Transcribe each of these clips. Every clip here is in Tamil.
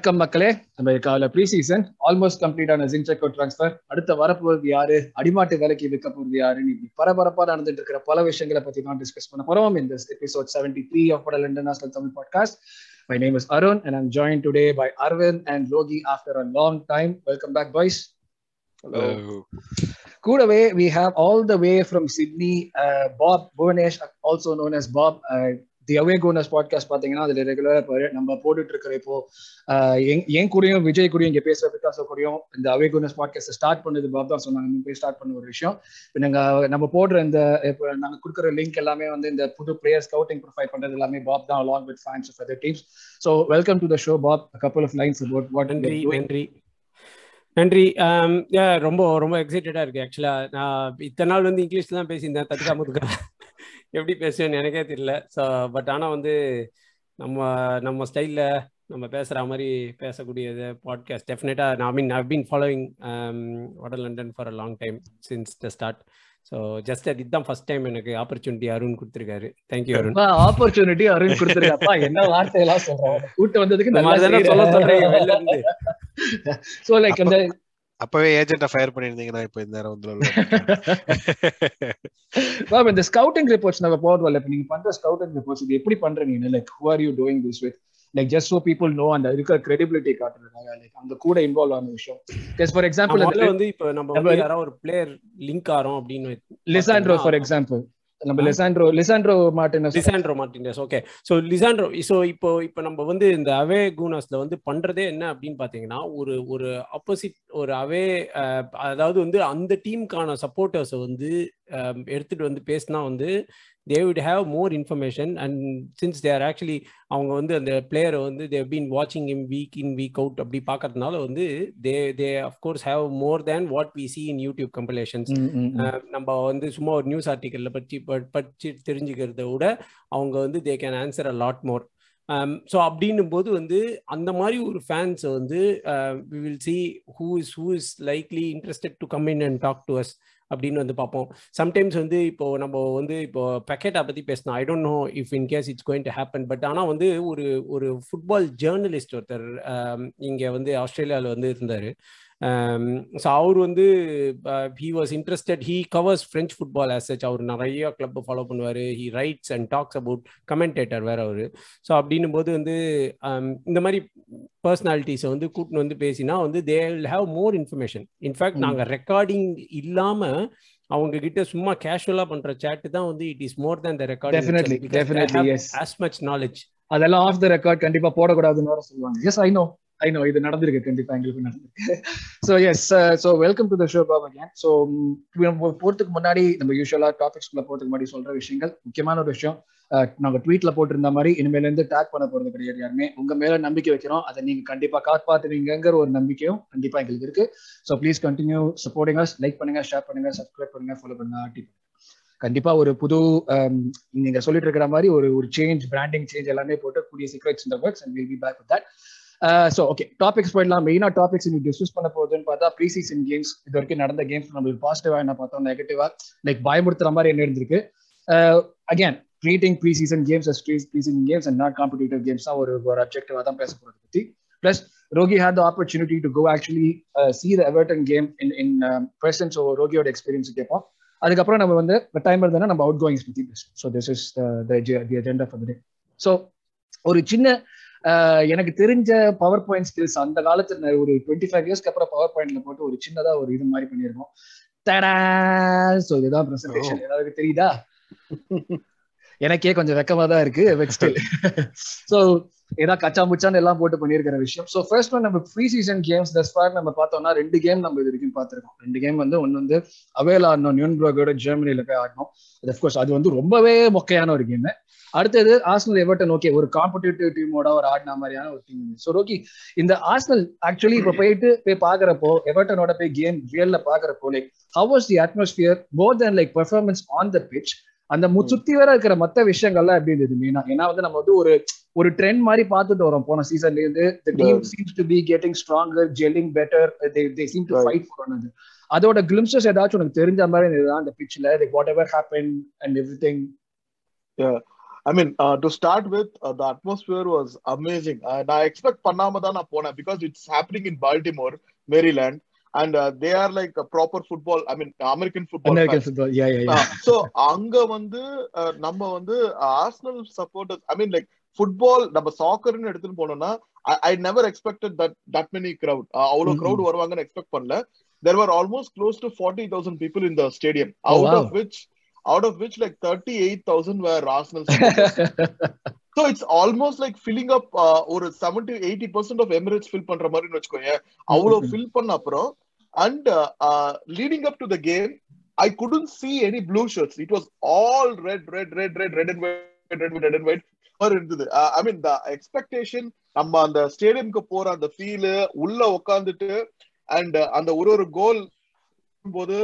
வணக்கம் மக்களே. அமெரிக்காவில் ப்ரீ சீசன் ஆல்மோஸ்ட் கம்ப்ளீட் ஆன ஜின்செக்கோ ட்ரான்ஸ்ஃபர் அடுத்த வரப்போறது யாரு? அடிமாட்டு வேலைக்கு விற்க போறது யாருன்னு இப்படி பரபரப்பா நடந்துட்டு இருக்கிற பல விஷயங்களை பத்தி தான் டிஸ்கஸ் பண்ண போறோம் இந்த episode seventy three of படல் international Tamil podcast my name is Arun and I'm join today by Aravind and Loki after a long time welcome back boys கூடவே we have all the way from Sydney uh, Bob Bhuvanesh also known as Bob uh, the away goals podcast பாத்தீங்கன்னா அதுல ரெகுலரா நம்ம போட்டுட்டு இருக்கிற இப்போ என் கூடயும் விஜய் கூடயும் இங்க பேசுற பிகாசோ கூடயும் இந்த அவே கோனஸ் பாட்காஸ்ட் ஸ்டார்ட் பண்ணது பாப் தான் சொன்னாங்க. போய் ஸ்டார்ட் பண்ண ஒரு விஷயம். இப்போ நாங்க நம்ம போடுற இந்த இப்போ நாங்க கொடுக்குற லிங்க் எல்லாமே வந்து இந்த புது பிளேயர் ஸ்கவுட்டிங் ப்ரொஃபைல் பண்றது எல்லாமே பாப் தான் along with fans of other teams so welcome to the show Bob. Couple of lines about what நன்றி நன்றி. ரொம்ப ரொம்ப எக்ஸைட்டடா இருக்கு ஆக்சுவலா நான் இத்தனை நாள் வந்து இங்கிலீஷ்ல தான் பேசியிருந்தேன் முதுக்கா எப்படி பேசுவேன்னு எனக்கே தெரியல. ஸோ பட் ஆனால் வந்து நம்ம நம்ம ஸ்டைலில் நம்ம பேசுகிற மாதிரி பேசக்கூடியது பாட்காஸ்ட் டெஃபினட்டாக I mean I been following வட London for a long time since the start so just அது இதுதான் ஃபர்ஸ்ட் டைம் எனக்கு ஆப்பர்ச்சுனிட்டி அருண் கொடுத்துருக்காரு. Thank you Arun. Opportunity Arun கொடுத்துருக்காப்பா என்ன வார்த்தையெல்லாம் சொல்றேன் கூட்டு வந்ததுக்கு சொல்ல சொல்றேன் வெளில இருந்து. ஸோ லைக் அந்த அப்பவே ஏஜென்ட்ட ஃபயர் பண்ணிருந்தீங்கன்னா இப்ப இந்த நேரம் வந்து மேம் இந்த ஸ்கவுட்டிங் ரிப்போர்ட்ஸ் நம்ம போடுவோம்ல இப்ப நீங்க பண்ற ஸ்கவுட்டிங் ரிப்போர்ட்ஸ் இது எப்படி பண்றீங்க like who are you doing this with like just so people know அந்த இருக்கிற கிரெடிபிலிட்டி காட்டுறதுனால லைக் அந்த கூட இன்வால்வ் ஆன விஷயம். ஜஸ்ட் ஃபார் எக்ஸாம்பிள் வந்து இப்ப நம்ம யாராவது ஒரு பிளேயர் லிங்க் ஆறோம் அப்படின்னு லிசாண்ட்ரோ ஃபார் எக்ஸாம்பிள் நம்ம Lisandro Lisandro Martinez. Lisandro Martinez okay. So Lisandro so இப்போ இப்போ நம்ம வந்து இந்த அவே கூனஸ்ல வந்து பண்றதே என்ன அப்படின்னு பாத்தீங்கன்னா ஒரு ஒரு ஆப்போசிட் ஒரு அவே அதாவது வந்து அந்த டீமுக்கான சப்போர்ட்டர்ஸை வந்து எடுத்துட்டு வந்து பேசினா வந்து they would have more information and since they're actually அவங்க வந்து அந்த பிளேயரை வந்து தேவ் பீன் வாட்சிங் him week in week out அப்படி பார்க்கறதுனால வந்து they they of course have more than what we see in YouTube compilations நம்ம வந்து சும்மா ஒரு நியூஸ் ஆர்டிக்கல்ல பற்றி படிச்சு தெரிஞ்சுக்கிறத விட அவங்க வந்து they can answer a lot more so அப்படின்னும் போது வந்து அந்த மாதிரி ஒரு ஃபேன்ஸ் வந்து we will see who is who is likely interested to come in and talk to us அப்படின்னு வந்து பார்ப்போம். சம்டைம்ஸ் வந்து இப்போ நம்ம வந்து இப்போ பெக்கெட்டை பற்றி பேசணும் I don't know if in case it's going to happen but ஆனால் வந்து ஒரு ஒரு ஃபுட்பால் ஜேர்னலிஸ்ட் ஒருத்தர் இங்கே வந்து ஆஸ்திரேலியாவில் வந்து இருந்தார். ஸோ அவர் வந்து he was interested he covers French football as such அவர் நிறைய கிளப் ஃபாலோ பண்ணுவார். He writes and talks about commentator வேற அவர். ஸோ அப்படின்னும் போது வந்து இந்த மாதிரி பர்சனாலிட்டிஸை வந்து கூட்டின்னு வந்து பேசினா வந்து they will have more information in fact நாங்கள் ரெக்கார்டிங் இல்லாமல் அவங்க கிட்ட சும்மா கேஷுவலா பண்ற சாட் தான் வந்து it is more than the record definitely definitely yes as much knowledge. அதெல்லாம் ஆஃப் த ரெக்கார்ட் கண்டிப்பா போடக்கூடாதுன்னு வர சொல்லுவாங்க. Yes I know I know இது நடந்திருக்கு. கண்டிப்பா எங்களுக்கு நடந்திருக்கு. So yes so welcome to the show pop again so போறதுக்கு முன்னாடி நம்ம யூஸ்வலா டாபிக்ஸ்குள்ள போறதுக்கு முன்னாடி சொல்ற விஷயங்கள் முக்கியமான ஒரு விஷயம். Uh, நாங்க ட்வீட்ல போட்டிருந்த மாதிரி இனிமேல இருந்து டேக் பண்ண போறது கிடையாது யாருமே. உங்க மேல நம்பிக்கை வைக்கிறோம். அதை நீங்க கண்டிப்பா காப்பாத்துவீங்கிற ஒரு நம்பிக்கையும் கண்டிப்பா எங்களுக்கு இருக்கு. So please continue supporting us like பண்ணுங்க ஷேர் பண்ணுங்க சப்ஸ்கிரைப் பண்ணுங்க ஃபாலோ பண்ணுங்க ஆட்டி கண்டிப்பா ஒரு புது um, நீங்க சொல்லிட்டு இருக்கிற மாதிரி ஒரு ஒரு சேஞ்ச் பிராண்டிங் சேஞ்ச் எல்லாமே போட்டு கூடிய சீக்ரெட்ஸ் இந்த works and will be back with that so okay topics போயிடலாம். மெயினாக டாபிக்ஸ் இன்னைக்கு டிஸ்கஸ் பண்ண போகுதுன்னு பார்த்தா ப்ரீ சீசன் கேம்ஸ் இது வரைக்கும் நடந்த கேம்ஸ் நம்மளுக்கு பாசிட்டிவாக என்ன பார்த்தோம்? நெகட்டிவாக லைக் பயமுறுத்துற மாதிரி என்ன இருந்திருக்கு? Again treating pre season games as pre season games and not competitive games தான் ஒரு ஒரு அப்ஜெக்டிவாக தான் பேச போகிறது பத்தி. Plus Rocky had the opportunity to go actually see the Everton game in in person so ரோகியோட experience கேட்போம். அதுக்கப்புறம் நம்ம வந்து டைம் இருந்ததுன்னா நம்ம அவுட் கோயிங்ஸ் பற்றி பேசுவோம் so this is the agenda for day so ஒரு சின்ன எனக்கு தெரிஞ்ச பவர் பாயிண்ட் ஸ்கில்ஸ் அந்த காலத்துல ஒரு டுவெண்ட்டி ஃபைவ் இயர்ஸ்க்கு அப்புறம் பவர் பாயிண்ட்ல போட்டு ஒரு சின்னதா ஒரு இது மாதிரி தடா ஸோ இதுதான் ப்ரெசன்டேஷன் ஏதாவது தெரியுதா? எனக்கே கொஞ்சம் வெக்கமா தான் இருக்கு வெக்ஸ்டில் ஸோ ஏதாவது கச்சா முச்சான்னு எல்லாம் போட்டு பண்ணியிருக்கிற விஷயம். ஸோ ஃபர்ஸ்ட் ஒன் நம்ம pre season games thus far நம்ம பார்த்தோம்னா ரெண்டு கேம் நம்ம இது வரைக்கும் பார்த்துருக்கோம். ரெண்டு கேம் வந்து ஒன்று வந்து அவேல் ஆடணும் நியூன்பர்கோட ஜெர்மனியில போய் ஆடணும் அது அஃப்கோர்ஸ் அது வந்து ரொம்பவே மொக்கையான ஒரு கேம் அடுத்தது ஆஸ்னல் எவர்டன் ஓகே ஒரு காம்படிட்டிவ் டீமோட ஒரு ஆடின மாதிரியான ஒரு டீம் ஸோ ஓகே இந்த ஆஸ்னல் ஆக்சுவலி இப்போ போயிட்டு போய் பாக்குறப்போ எவர்டனோட போய் கேம் ரியல்ல பாக்குறப்போ like how was the atmosphere more than like performance on the pitch அந்த சுத்தி வர இருக்கிற மத்த விஷயங்கள்லாம் எப்படி இருந்தது மெயினா ஏன்னா வந்து நம்ம வந்து ஒரு ஒரு ட்ரெண்ட் மாதிரி பார்த்துட்டு வரோம். போன சீசன்ல இருந்து the team seems to be getting stronger gelling better they they seem to fight for one அதோட கிளிம்சஸ் ஏதாச்சும் உனக்கு தெரிஞ்ச மாதிரி இருந்தது அந்த பிட்ச்ல like whatever happen and everything I mean to start with the atmosphere was amazing நான் எக்ஸ்பெக்ட் பண்ணாம தான் நான் போனேன் because it's happening in Baltimore Maryland and they are like proper football I mean American football so அங்க வந்து uh, நம்ம வந்து Arsenal supporters I mean like football நம்ம சாக்கர்னு எடுத்துட்டு போனோம்னா I never expected that that many crowd அவ்வளவு. கிரவுட் வருவாங்கன்னு எக்ஸ்பெக்ட் பண்ணல. There were almost close to forty thousand people in the stadium out. Of which out of which like thirty eight thousand were Arsenal so it's almost like filling up ஒரு seventy eighty percent of Emirates fill பண்ற மாதிரின்னு வச்சுக்கோங்க அவ்வளவு Mhm. ஃபில் பண்ண அப்புறம் and leading up to the game I couldn't see any blue shirts it was all red red red red red and white red red and white மாதிரி இருந்தது ஐ மீன் த எக்ஸ்பெக்டேஷன் நம்ம அந்த ஸ்டேடியம்க்கு போற அந்த ஃபீல் உள்ள உட்காந்துட்டு அண்ட் அந்த ஒரு ஒரு கோல் போது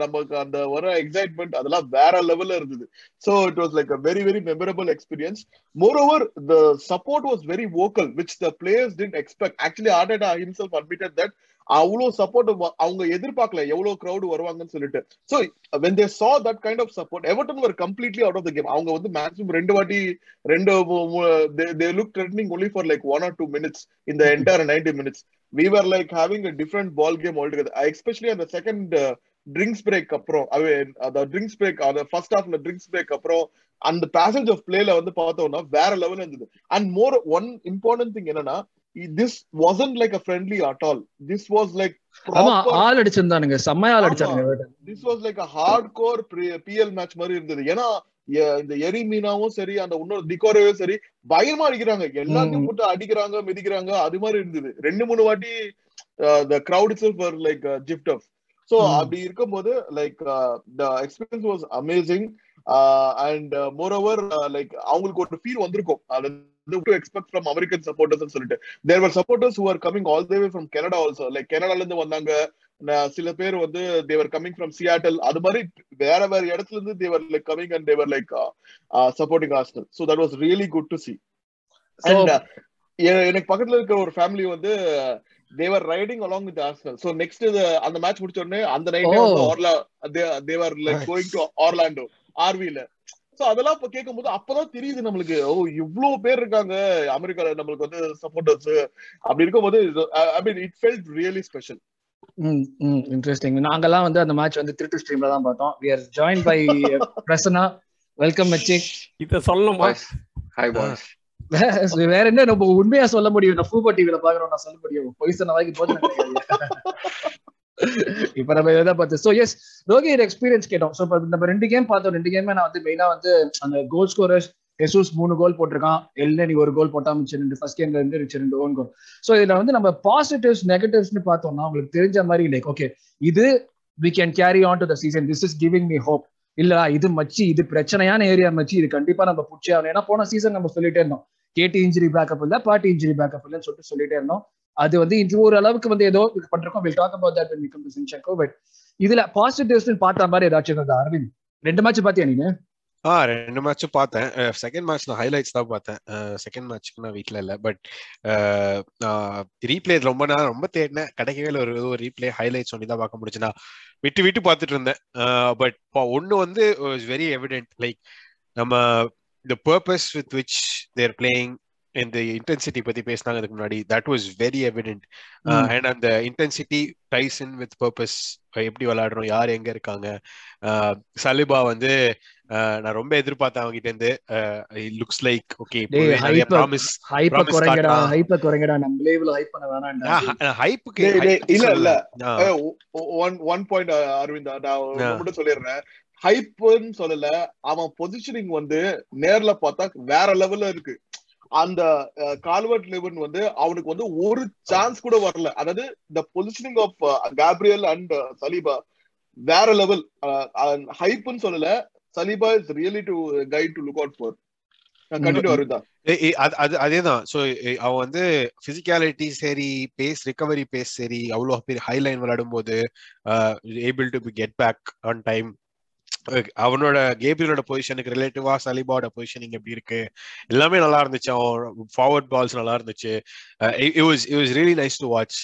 நமக்கு அந்த வர எக்ஸைட்மெண்ட் அதெல்லாம் வேற லெவல்ல இருந்தது. So it was like a very very memorable experience more over the support was very vocal which the players tend expect actually Arteta himself admitted that அவ்வளவு சப்போர்ட் அவங்க எதிர்பார்க்கல எவ்வளவு கிரௌட் வருவாங்கன்னு சொல்லிட்டு. So when they saw that kind of support Everton were completely out of the game அவங்க வந்து மேக்ஸிமம் ரெண்டு வாட்டி ரெண்டு they look threatening only for like one or two minutes இந்த entire ninety minutes the entire 90 minutes we were like having a different ball game altogether. I especially on the second uh, drinks break அப்புறம் அந்த ட்ரிங்க்ஸ் பிரேக் அந்த ஃபர்ஸ்ட் ஹாஃப்ல ட்ரிங்க்ஸ் பிரேக் அப்புறம் அந்த பேசேஜ் ஆஃப் பிளேல வந்து பார்த்தோம்னா வேற லெவல் இருந்தது. And more one important thing என்னன்னா this wasn't like a friendly at all this was like ஆள் அடிச்சிருந்தானுங்க. செம்மையா ஆள் அடிச்சானுங்க. This was like a hard core PL match மாதிரி இருந்தது. ஏன்னா இந்த எரி மீனாவும் சரி அந்த இன்னொரு டிகோரவும் சரி பயமா அடிக்கிறாங்க. எல்லாத்தையும். போட்டு அடிக்கிறாங்க மிதிக்கிறாங்க. அது மாதிரி இருந்தது. ரெண்டு மூணு வாட்டி the crowd it's like off so ம். அப்படி இருக்கும்போது like the experience was amazing and more over like அவங்களுக்கு ஒரு ஃபீல் வந்திருக்கும். அது to expect from American supporters சொல்லிட்டு. There were supporters who are coming all way from Canada also like கனடால இருந்து வந்தாங்க. சில பேர் வந்து தேவர் கமிங் ஃப்ரம் சியாட்டல் அது மாதிரி வேற வேற இடத்துல இருந்து they're like coming and they're like supporting Arsenal so that was really good to see எனக்கு பக்கத்துல இருக்கிற ஒரு ஃபேமிலி வந்து they're riding along with Arsenal so next அந்த மேட்ச் முடிச்ச உடனே அந்த Oh. ஆர்லா they're like going to Orlando ஆர்வில so அதெல்லாம் இப்ப கேட்கும் போது அப்பதான் தெரியுது நம்மளுக்கு ஓ இவ்வளவு பேர் இருக்காங்க. அமெரிக்கால நம்மளுக்கு வந்து சப்போர்ட்டர்ஸ் அப்படி இருக்கும்போது I mean it felt really special interesting நாங்கெல்லாம் வந்து அந்த மேட்ச் வந்து திருட்டு ஸ்ட்ரீம்ல தான் பார்த்தோம். We are join by Prasanna welcome மச்சி இத சொல்லணுமா? பாய்ஸ் ஹாய் பாய்ஸ் வேற என்ன நம்ம உண்மையா சொல்ல முடியும். நான் ஃபூபா டிவில பாக்குறோம் நான் சொல்ல முடியும். பொய் சொன்ன வாய்க்கு போது இப்ப நம்ம இதை பார்த்து சோ எஸ் ரோகியர் எக்ஸ்பீரியன்ஸ் கேட்டோம். சோ நம்ம ரெண்டு கேம் பார்த்தோம். ரெண்டு கேமே நான் வந்து மெயினா வந்து அந்த கோல் ஸ்கோரர்ஸ் எசூஸ் மூணு கோல் போட்டிருக்கான். எல்னி ஒரு கோல் போட்டா மிச்சம் ரெண்டு ஃபர்ஸ்ட் கேம்ல இருந்து மிச்சம் ரெண்டு ஓன் கோல் ஸோ இதுல வந்து நம்ம பாசிட்டிவ்ஸ் நெகட்டிவ்ஸ்னு பார்த்தோம்னா உங்களுக்கு தெரிஞ்ச மாதிரி லைக் ஓகே இது we can carry on to the season this is giving me hope இல்ல இது மச்சி இது பிரச்சனையான ஏரியா மச்சி இது கண்டிப்பா நம்ம புடிச்சே ஆகணும் ஏன்னா போன சீசன் நம்ம சொல்லிட்டே இருந்தோம். கேட்டி இன்ஜுரி பேக்கப் இல்ல பாட்டி இன்ஜுரி பேக்கப் இல்லைன்னு சொல்லிட்டு சொல்லிட்டே இருந்தோம். அது வந்து இது ஒரு அளவுக்கு வந்து ஏதோ இது பண்றோம். Will talk about that when we come to Zinchenko but இதுல பாசிட்டிவ்ஸ் பார்த்த மாதிரி ஏதாச்சும் இருந்தா அரவிந்த்? ரெண்டு மேட்ச் பாத்தியா நீங்க ஆ ரெண்டு மேட்சும் பார்த்தேன். செகண்ட் மேட்ச் நான் ஹைலைட்ஸ் தான் பார்த்தேன். செகண்ட் மேட்ச்க்கு நான் வீட்டில் இல்லை. பட் ரீப்ளே ரொம்ப நேரம் ரொம்ப தேடினேன். கிடைக்கவே இல்லை. ஒரு ஒரு ரீப்ளே ஹைலைட்ஸ் ஒண்ணி தான் பார்க்க முடிச்சுன்னா விட்டு விட்டு பார்த்துட்டு இருந்தேன். பட் ஒன்று வந்து வெரி எவிடென்ட் லைக் நம்ம the purpose with which they're playing இந்த இன்டென்சிட்டி பத்தி பேசினாங்க அதுக்கு முன்னாடி that was very evident and அந்த intensity ties in with purpose எப்படி விளையாடுறோம் யார் எங்க இருக்காங்க? சலிபா வந்து நான் ரொம்ப எதிர்பார்த்தேன் அவங்க கிட்ட இருந்து லுக்ஸ் லைக் ஓகே ப்ராமிஸ் ஹைப்ப குறைங்கடா ஹைப்ப குறைங்கடா நம்மளே இவ்வளவு ஹைப் பண்ண வேணாம்டா. ஹைப்புக்கு இல்ல இல்ல. ஒன் ஒன் பாயிண்ட் அரவிந்த் நான் மட்டும் சொல்லிடுறேன். ஹைப்னு சொல்லல அவன் பொசிஷனிங் வந்து நேர்ல பார்த்தா வேற லெவல்ல இருக்கு. அந்த கால்வர்ட் லெவன் வந்து அவனுக்கு வந்து ஒரு சான்ஸ் கூட வரல. அதாவது இந்த positioning of Gabriel and Saliba வேற லெவல் ஹைப்னு சொல்லல. Saliba is really the guy to look out for அதேதான். சோ அவன் வந்து பிசிக்காலிட்டி சரி பேஸ் ரிகவரி பேஸ் சரி அவ்வளவு பெரிய ஹை லைன் விளையாடும் போது able to get back on time அவனோட கேபியலோட பொசிஷனுக்கு ரிலேட்டிவா சலிபாவோட பொசிஷனிங் எப்படி இருக்கு எல்லாமே நல்லா இருந்துச்சு அவன் ஃபார்வர்ட் பால்ஸ் நல்லா இருந்துச்சு it was it was really nice to watch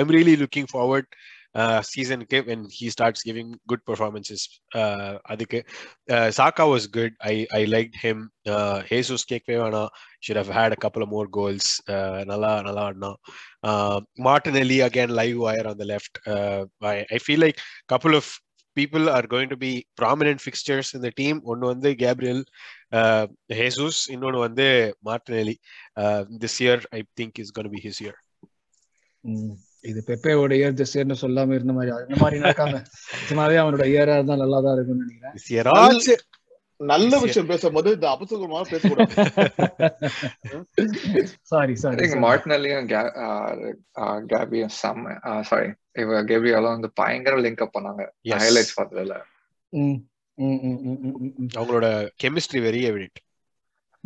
I'm really looking forward சீசனுக்கு when he starts giving good performances uh, அதுக்கு uh, Saka was good I I liked him uh, Jesus கேட்கவே வேணாம் should have had a couple of more goals uh, நல்லா நல்லா ஆடினான் uh, Martinelli again live wire on the left uh, I, I feel like couple of people are going to be prominent fixtures in the team ஒன்னு வந்து Gabriel uh, Jesus இன்னொன்னு வந்து Martinelli uh, this year I think is going to be his year ம். இது பெப்பேவோட இயர் திஸ் இயர்னு சொல்லாம இருந்த மாதிரி அந்த மாதிரி நடக்காம சும்மாவே அவனோட இயரா இருந்தா நல்லா தான் இருக்கும்னு நினைக்கிறேன் this year ஆச்சு நல்ல விஷயம் பேசும்போது இந்த அபசகுரமா பேசக்கூடாது. Sorry I sorry think Martinelli and Ga- uh, uh, Gabby and some uh, sorry இவ Gabriel வந்து பயங்கர லிங்க் அப் பண்ணாங்க. ஹைலைட்ஸ் பார்த்ததுல. அவங்களோட chemistry very evident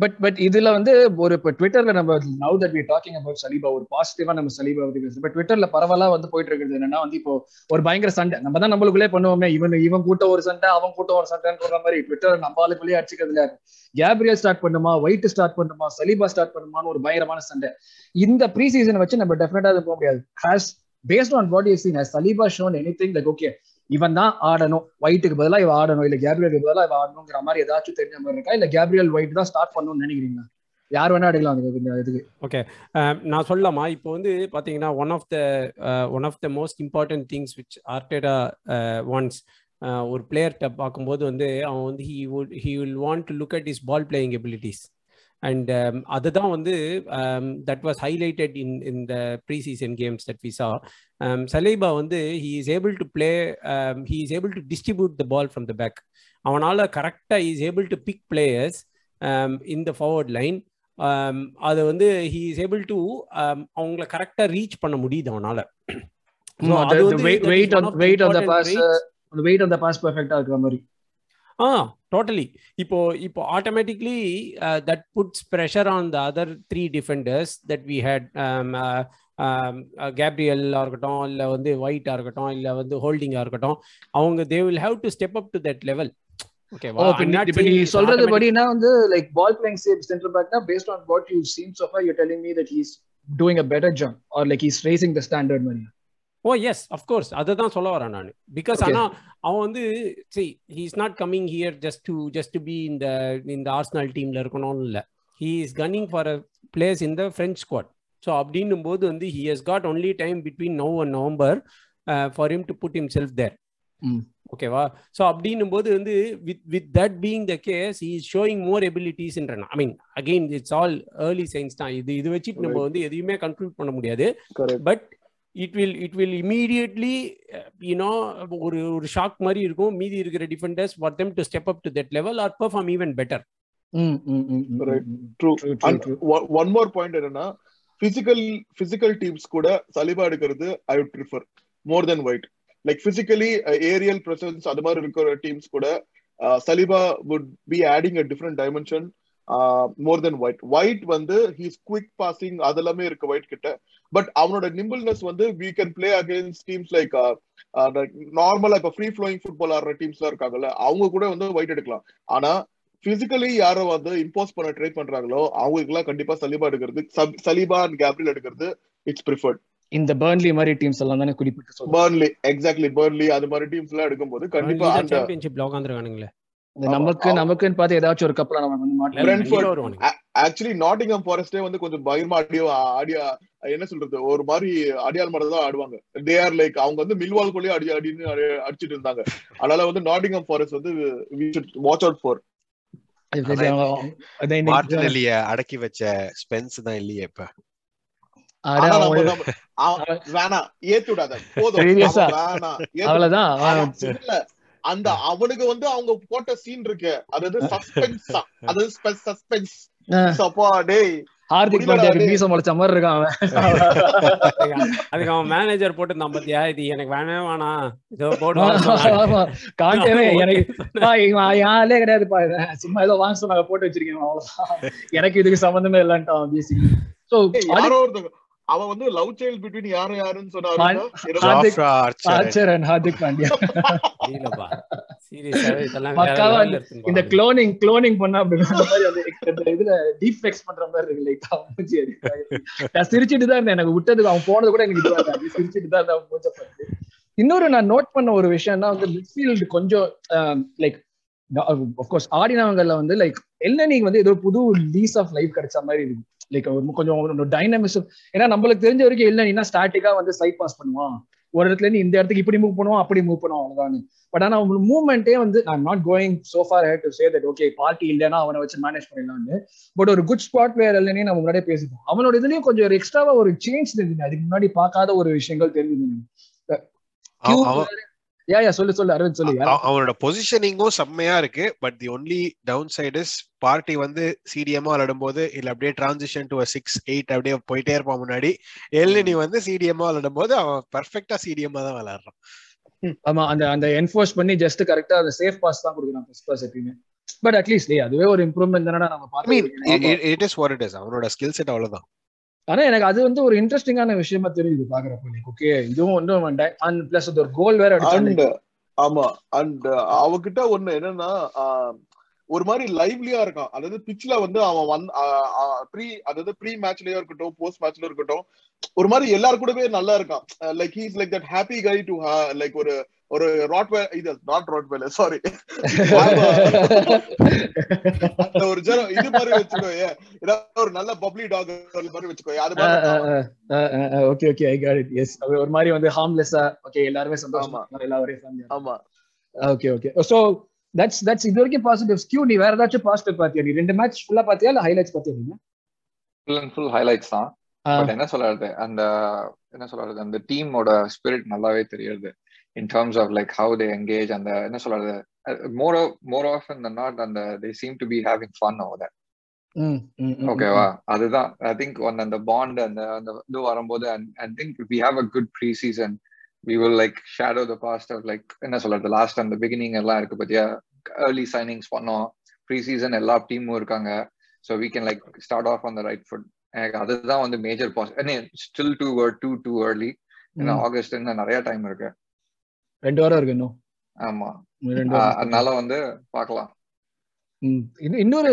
but but இதுல வந்து ஒரு இப்போ ட்விட்டர்ல நம்ம now that we talking about Saliba ஒரு பாசிட்டிவா நம்ம சலீபா பத்தி பேசுறோம். பட் ட்விட்டர்ல பரவலா வந்து போயிட்டு இருக்கிறது என்னன்னா வந்து இப்போ ஒரு பயங்கர சண்டை. நம்ம தான் நம்மளுக்குள்ளே பண்ணுவோமே. இவன் இவன் கூட்டம் ஒரு சண்டை அவன் கூட்டம் ஒரு சண்டைன்னு சொல்ற மாதிரி ட்விட்டர் நம்ம ஆளுக்குள்ளேயே அடிச்சுக்கிறதுல கேப்ரியல் ஸ்டார்ட் பண்ணுமா? ஒயிட் ஸ்டார்ட் பண்ணுமா? சலீபா ஸ்டார்ட் பண்ணுமான்னு ஒரு பயங்கரமான சண்டை. இந்த ப்ரீ சீசனை வச்சு நம்ம டெஃபினட்டா போக முடியாது. Has based on what you seen Saliba shown anything like okay இவன் தான் ஆடணும். ஒயிட்டுக்கு பதிலா இவன் ஆடணும். இல்ல கேப்ரியலுக்கு பதிலா இவன் ஆடணுங்கிற மாதிரி ஏதாச்சும் தெரிஞ்ச மாதிரி இருக்கா? இல்ல கேப்ரியல் ஒயிட் தான் ஸ்டார்ட் பண்ணணும்னு நினைக்கிறீங்களா? யார் வேணா அடிக்கலாம் அந்த இந்த ஓகே um, நான் சொல்லலாமா? இப்போ வந்து பாத்தீங்கன்னா one of the one of the most important things which Arteta wants ஒரு பிளேயர்கிட்ட பார்க்கும்போது வந்து அவன் வந்து he would he will want to look at his ball playing abilities and அதுதான் வந்து that was highlighted in in the pre season games that we saw Saliba வந்து he is able to play he is able to distribute the ball from the back அவனால் கரெக்டாக is able to pick players in the forward line அதை வந்து ஹி இஸ் ஏபிள் டு அவங்கள கரெக்டாக ரீச் பண்ண முடியுது அவனால. Weight on the pass weight on the pass பெர்ஃபெக்ட்டா இருக்கிற மாதிரி. ஆ டோட்டலி இப்போ இப்போ automatically that puts pressure on the other three defenders that we had Gabriella இருக்கட்டும் இல்லை வந்து ஒயிட்டா இருக்கட்டும் இல்லை வந்து ஹோல்டிங்கா இருக்கட்டும் அவங்க they will have to step up to that level நீ சொல்றது படினா வந்து லைக் பால் பிளேயிங் சேவ் centre பேக்னா based on what you seen so far you telling me that he is doing a better jump or like raising the standard மாதிரி ஓ எஸ் அஃப்கோர்ஸ் அதை தான் சொல்ல வரேன் நான். பிகாஸ் ஆனால் அவன் வந்து see he is not coming here just to just be இந்த இந்த ஆர்ஸ்னல் டீம்ல இருக்கணும்னு இல்லை. He is gunning for a place in the French squad so அப்படின்னும் போது வந்து he has got only time between now and November for him to put himself there ஓகேவா ஸோ அப்படின்னும் போது வந்து with with that being the case he is showing more எபிலிட்டிஸ்ன்றன I mean again it's all early signs தான். இது இது வச்சுட்டு நம்ம வந்து எதையுமே கன்க்ளூட் பண்ண முடியாது. But it will it will immediately you know ஒரு ஒரு ஷாக் மாதிரி இருக்கும். மீதி இருக்கிற defenders for them to step up to that level or perform even better one more point என்னன்னா பிசிக்கல் பிசிக்கல் டீம்ஸ் கூட சலிபா எடுக்கிறது I would prefer more than White like physically aerial presence அது மாதிரி இருக்கிற டீம்ஸ் கூட Saliba would be adding a different dimension more than White White வந்து ஹீஸ் குவிக் பாசிங் அதெல்லாமே இருக்கு ஒயிட் கிட்ட. பட் அவனோட நிம்பிள்னஸ் வந்து we can play against teams like நார்மலா இப்ப ஃப்ரீ ஃப்ளோயிங் ஃபுட்பால் ஆடுற டீம்ஸ் எல்லாம் இருக்காங்கல்ல அவங்க கூட வந்து ஒயிட் எடுக்கலாம். ஆனா பிசிக்கலி யாரோ வந்து இம்போஸ் பண்ண ட்ரை பண்றாங்களோ அவங்களுக்கு எல்லாம் கண்டிப்பா சலீபா எடுக்கிறது சலீபா அண்ட் கேப்ரியல் எடுக்கிறது இட்ஸ் ப்ரிஃபர்ட் இந்த பர்ன்லி மாதிரி டீம்ஸ் எல்லாம் தானே குறிப்பிட்டு பர்ன்லி எக்ஸாக்ட்லி பர்ன்லி அது மாதிரி டீம்ஸ் எல்லாம் எடுக்கும்போது கண்டிப்பா சாம்பியன்ஷிப்ல உட்காந்துருக்கானுங்களே நமக்கு நமக்குன்னு பார்த்து ஏதாச்சும் ஒரு கப்பல நம்ம வந்து ஆக்சுவலி நாட்டிங்ஹாம் ஃபாரஸ்டே வந்து கொஞ்சம் பயமா ஆடியோ ஆடியா என்ன சொல்றது ஒரு மாதிரி அடியால் மட்டும் தான் ஆடுவாங்க. தே ஆர் லைக் அவங்க வந்து மில்வால்குள்ளேயே அடி அடின்னு அடிச்சிட்டு இருந்தாங்க. அதனால வந்து நாட்டிங்ஹாம் ஃபாரஸ்ட் வந்து வாட்ச் அவுட் ஃபார் அடக்கி வச்ச ஸ்பென்ஸ் தான் இல்லையே இப்ப. வேணாம் ஏத்து விடாத. போதும். அவ்வளவுதான் அந்த அவனுக்கு வந்து அவங்க போட்ட சீன் இருக்கு. அதாவது சஸ்பென்ஸ் அதாவது சஸ்பென்ஸ் அப்பா டேய் ஹார்திக் பாண்டியாக்கு மீச முளைச்ச மாதிரி இருக்கான் அதுக்கு அவன் மேனேஜர் போட்டு நான் பத்தியா இது எனக்கு வேணவே வேணாம். போட்டு காண்டேவே எனக்கு யாரே கிடையாதுப்பா சும்மா ஏதோ வாங்க சொன்னாங்க போட்டு வச்சிருக்கேன் அவ்வளவுதான். எனக்கு இதுக்கு சம்பந்தமே இல்லன்ட்டான் பேசிக்கலி சோ அவன் வந்து லவ் சைல்ட் பிட்வீன் யாரு யாருன்னு சொன்னாரு? இந்த க்ளோனிங் க்ளோனிங் பண்ணா அப்படின்ற இதுல டீஃபெக்ஸ் பண்ற மாதிரி இருக்கு. லைக் நான் சிரிச்சிட்டு தான் இருந்தேன். எனக்கு விட்டதுக்கு அவன் போனது கூட எனக்கு இதுவா சிரிச்சிட்டு தான் இருந்தேன் அவன் மூஞ்ச இன்னொரு நான் நோட் பண்ண ஒரு விஷயம்னா வந்து மிட்ஃபீல்டு கொஞ்சம் லைக் கோர்ஸ் ஆடினவங்கல வந்து லைக் எல்எனி வந்து ஏதோ புது லீஸ் ஆஃப் லைஃப் கிடைச்ச மாதிரி இருக்கு. லைக் கொஞ்சம் டைனமிசம் ஏன்னா நம்மளுக்கு தெரிஞ்ச வரைக்கும் எல்எனினா ஸ்டாட்டிக்கா வந்து சைட் பாஸ் பண்ணுவான். ஒரு இடத்துல இருந்து இந்த இடத்துக்கு இப்படி மூவ் பண்ணுவோம் அப்படி மூவ் பண்ணுவோம் அவ்வளவுதான் பட் ஆனா அவங்க மூவ்மெண்ட்டே வந்து நான் not going so far had to say that okay party இல்லைன்னா அவனை வச்சு மேனேஜ் பண்ணிடலாம்னு. பட் ஒரு குட் ஸ்பாட் பிளேயர் இல்லைன்னு நம்ம முன்னாடியே பேசிட்டோம். அவனோட இதுலயும் கொஞ்சம் ஒரு எக்ஸ்ட்ராவா ஒரு சேஞ்ச் தெரிஞ்சது. அதுக்கு முன்னாடி பார்க்காத ஒரு விஷயங்கள் தெரிஞ்சது. யா யா சொல்லு சொல்லு அரவிந்த் சொல்லு அவ- அவனோட பொசிஷனிங்கும் செம்மையா இருக்கு but the only down side is Partey வந்து சிடிஎம்மா விளையாடும் போது இல்ல அப்படியே டிரான்சிஷன் டு சிக்ஸ் எயிட் அப்படியே போயிட்டே இருப்பான் முன்னாடி. எல்லினி வந்து சிடிஎம்மா விளையாடும் போது அவன் பெர்ஃபெக்டா சிடிஎம்மா தான் விளையாடுறான். ஆமா அந்த அந்த என்ஃபோர்ஸ் பண்ணி ஜஸ்ட் கரெக்டா அந்த சேஃப் பாஸ் தான் கொடுக்குறான் ஃபர்ஸ்ட் பாஸ் எப்பயுமே. பட் அட்லீஸ்ட் அதுவே ஒரு இம்ப்ரூவ்மெண்ட் தானே நம்ம பார்த்தோம் it is what it is அவனோட ஸ்கில் செட் அவ்வளவுதான். ஆனா எனக்கு அது வந்து ஒரு இன்ட்ரெஸ்டிங்கான விஷயமா தெரியுது பாக்குறப்ப நீ. ஓகே இதுவும் வந்து அண்ட் பிளஸ் ஒரு கோல் வேற அண்ட் ஆமா. அண்ட் அவகிட்ட ஒண்ணு என்னன்னா ஒரு மாதிரி லைவ்லியா இருக்கான். அதாவது பிச்ல வந்து அவன் வந்து ப்ரீ அதாவது ப்ரீ மேட்ச்லயோ இருக்கட்டும் போஸ்ட் மேட்ச்லயோ இருக்கட்டும் ஒரு மாதிரி எல்லாரு கூடவே நல்லா இருக்கான். Like he's like that happy guy to like ஒரு ஒரு ராட்வே இது நாட் ராட்வேல சாரி அந்த ஒரு ஜனம் இது மாதிரி வச்சுக்கோயே. ஏதாவது ஒரு நல்ல பப்ளி டாக் மாதிரி வச்சுக்கோயே. அது மாதிரி. Okay okay I got it yes ஒரு மாதிரி வந்து ஹார்ம்லெஸ்ஸா ஓகே எல்லாருமே சந்தோஷமா இருக்காங்க, எல்லா ஒரே ஃபேமிலி ஆமா. Okay okay so that's that's இது வரைக்கும் பாசிட்டிவ் ஸ்கியூ நீ வேற ஏதாச்சும் பாசிட்டிவ் பாத்தியா? நீ ரெண்டு மேட்ச் ஃபுல்லா பாத்தியா? இல்ல ஹைலைட்ஸ் பாத்தியா நீங்க ஃபுல் அண்ட் ஃபுல் ஹைலைட்ஸ் தான். பட் என்ன சொல்றது? அந்த என்ன சொல்றது? அந்த டீமோட ஸ்பிரிட் நல்லாவே தெரியுது. In terms of like how they engage அந்த என்ன சொல்றது? மோர் மோர் ஆஃப் இந்த நாட் அந்த they seem to be having fun over ஓகேவா அதுதான். ஐ திங்க் ஒன் அந்த பாண்ட் அந்த அந்த இது வரும்போது I think we have a good pre season we will like shadow the past of like என்ன சொல்றது லாஸ்ட் அந்த பிகினிங் எல்லாம் இருக்கு பத்தியா? ஏர்லி சைனிங்ஸ் பண்ணோம். ப்ரீ சீசன் எல்லா டீமும் இருக்காங்க. So we can like start off on the right foot எனக்கு அதுதான் வந்து major pass still too too too early ஏன்னா. ஆகஸ்ட் இன்னும் நிறைய டைம் இருக்கு. ரெண்டு வாரம் இருக்கு இன்னும். ஆமா. அதனால வந்து பார்க்கலாம். இன்னொரு.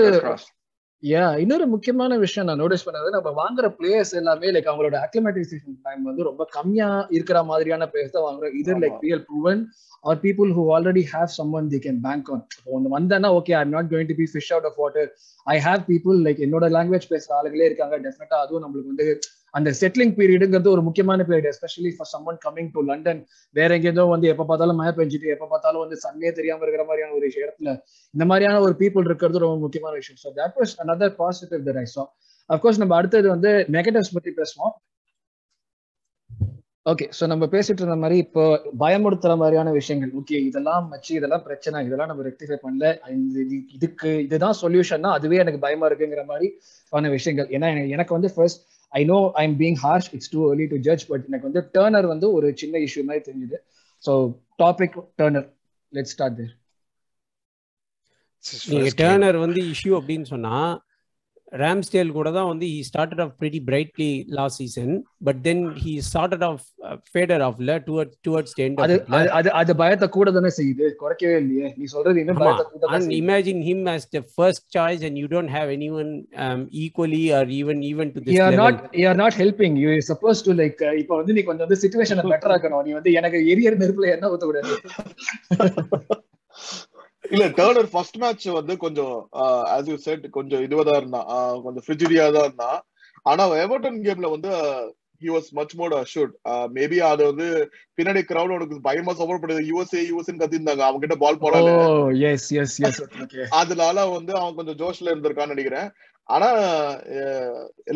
யா இன்னொரு முக்கியமான விஷயம் நான் நோட்டீஸ் பண்ணது நம்ம வாங்குற பிளேயர்ஸ் எல்லாமே லைக் அவங்களோட அக்ளிமேட்டைசேஷன் டைம் வந்து ரொம்ப கம்மியா இருக்கிற மாதிரியான பிளேயர்ஸ் தான் வாங்குறோம். Either like. Real proven or people who already have some one the can bank on இப்போ ஒன்று வந்தேன்னா okay I not going to be fish out of water I have people like என்னோட லாங்குவேஜ் பேசுற ஆளுங்களே இருக்காங்க. டெஃபினட்டா அதுவும் நம்மளுக்கு வந்து அந்த செட்டிலிங் பீரியடுங்கிறது ஒரு முக்கியமான period especially for some one coming to London வேற எங்கேயோ வந்து எப்ப பார்த்தாலும் மழை பெஞ்சிட்டு எப்ப பார்த்தாலும் வந்து சன்னே தெரியாம இருக்கிற மாதிரியான ஒரு இடத்துல இந்த மாதிரியான ஒரு பீப்புள் இருக்கிறது ரொம்ப முக்கியமான விஷயம். So that was another positive that I saw. Of course நம்ம அடுத்தது வந்து நெகட்டிவ்ஸ் பத்தி பேசுவோம். ஓகே ஸோ நம்ம பேசிட்டு இருந்த மாதிரி இப்போ பயமுறுத்துற மாதிரியான விஷயங்கள். ஓகே இதெல்லாம் வச்சு இதெல்லாம் பிரச்சனை இதெல்லாம் நம்ம ரெக்டிஃபை பண்ணல. இதுக்கு இதுதான் சொல்யூஷன்னா அதுவே எனக்கு பயமா இருக்குங்கிற மாதிரி ஆன விஷயங்கள். ஏன்னா எனக்கு வந்து first I know I am being harsh it's too early to judge but எனக்கு வந்து டேர்னர் வந்து ஒரு சின்ன இஷ்யூ மாதிரி தெரிஞ்சுது. So topic Turner let start there நீங்க டேர்னர் வந்து இஷ்யூ அப்படின்னு சொன்னா ராம்ஸ்டேல் கூட தான் வந்து he started off pretty brightly last season but then he started off fader ஆஃப்ல டுவர்ட் டுவர்ட்ஸ் எண்ட் அது அது பயத்தை கூட தானே செய்யுது குறைக்கவே இல்லையே. நீ சொல்றது இன்னும் பயத்தை கூட செய்யுது. imagine him as the first choice and you don't have anyone um, equally or even even to this you are level. not you are not helping. You are supposed to like uh, இப்போ வந்து நீ கொஞ்சம் வந்து சிச்சுவேஷனை பெட்டர் ஆக்கணும். நீ வந்து எனக்கு எரியற நெருப்புல என்ன ஊத்த கூடாது இல்ல டேர்னர் ஃபர்ஸ்ட் மேட்ச் வந்து கொஞ்சம் ஆஸ் யூ செட் கொஞ்சம் இதுவா தான் இருந்தான் கொஞ்சம் ஃப்ரிஜிடியா தான் இருந்தான். ஆனா எவர்டன் கேம்ல வந்து he was much more assured maybe அது வந்து பின்னாடி கிரௌட் உனக்கு பயமா சப்போர்ட் பண்ணுது. யூஎஸ்ஏ யூஎஸ்ன்னு கத்திருந்தாங்க. அவங்க கிட்ட பால் ஓ போடாது எஸ் எஸ் எஸ் ஓகே அதனால வந்து அவன் கொஞ்சம் ஜோஷ்ல இருந்திருக்கான்னு நினைக்கிறேன். ஆனா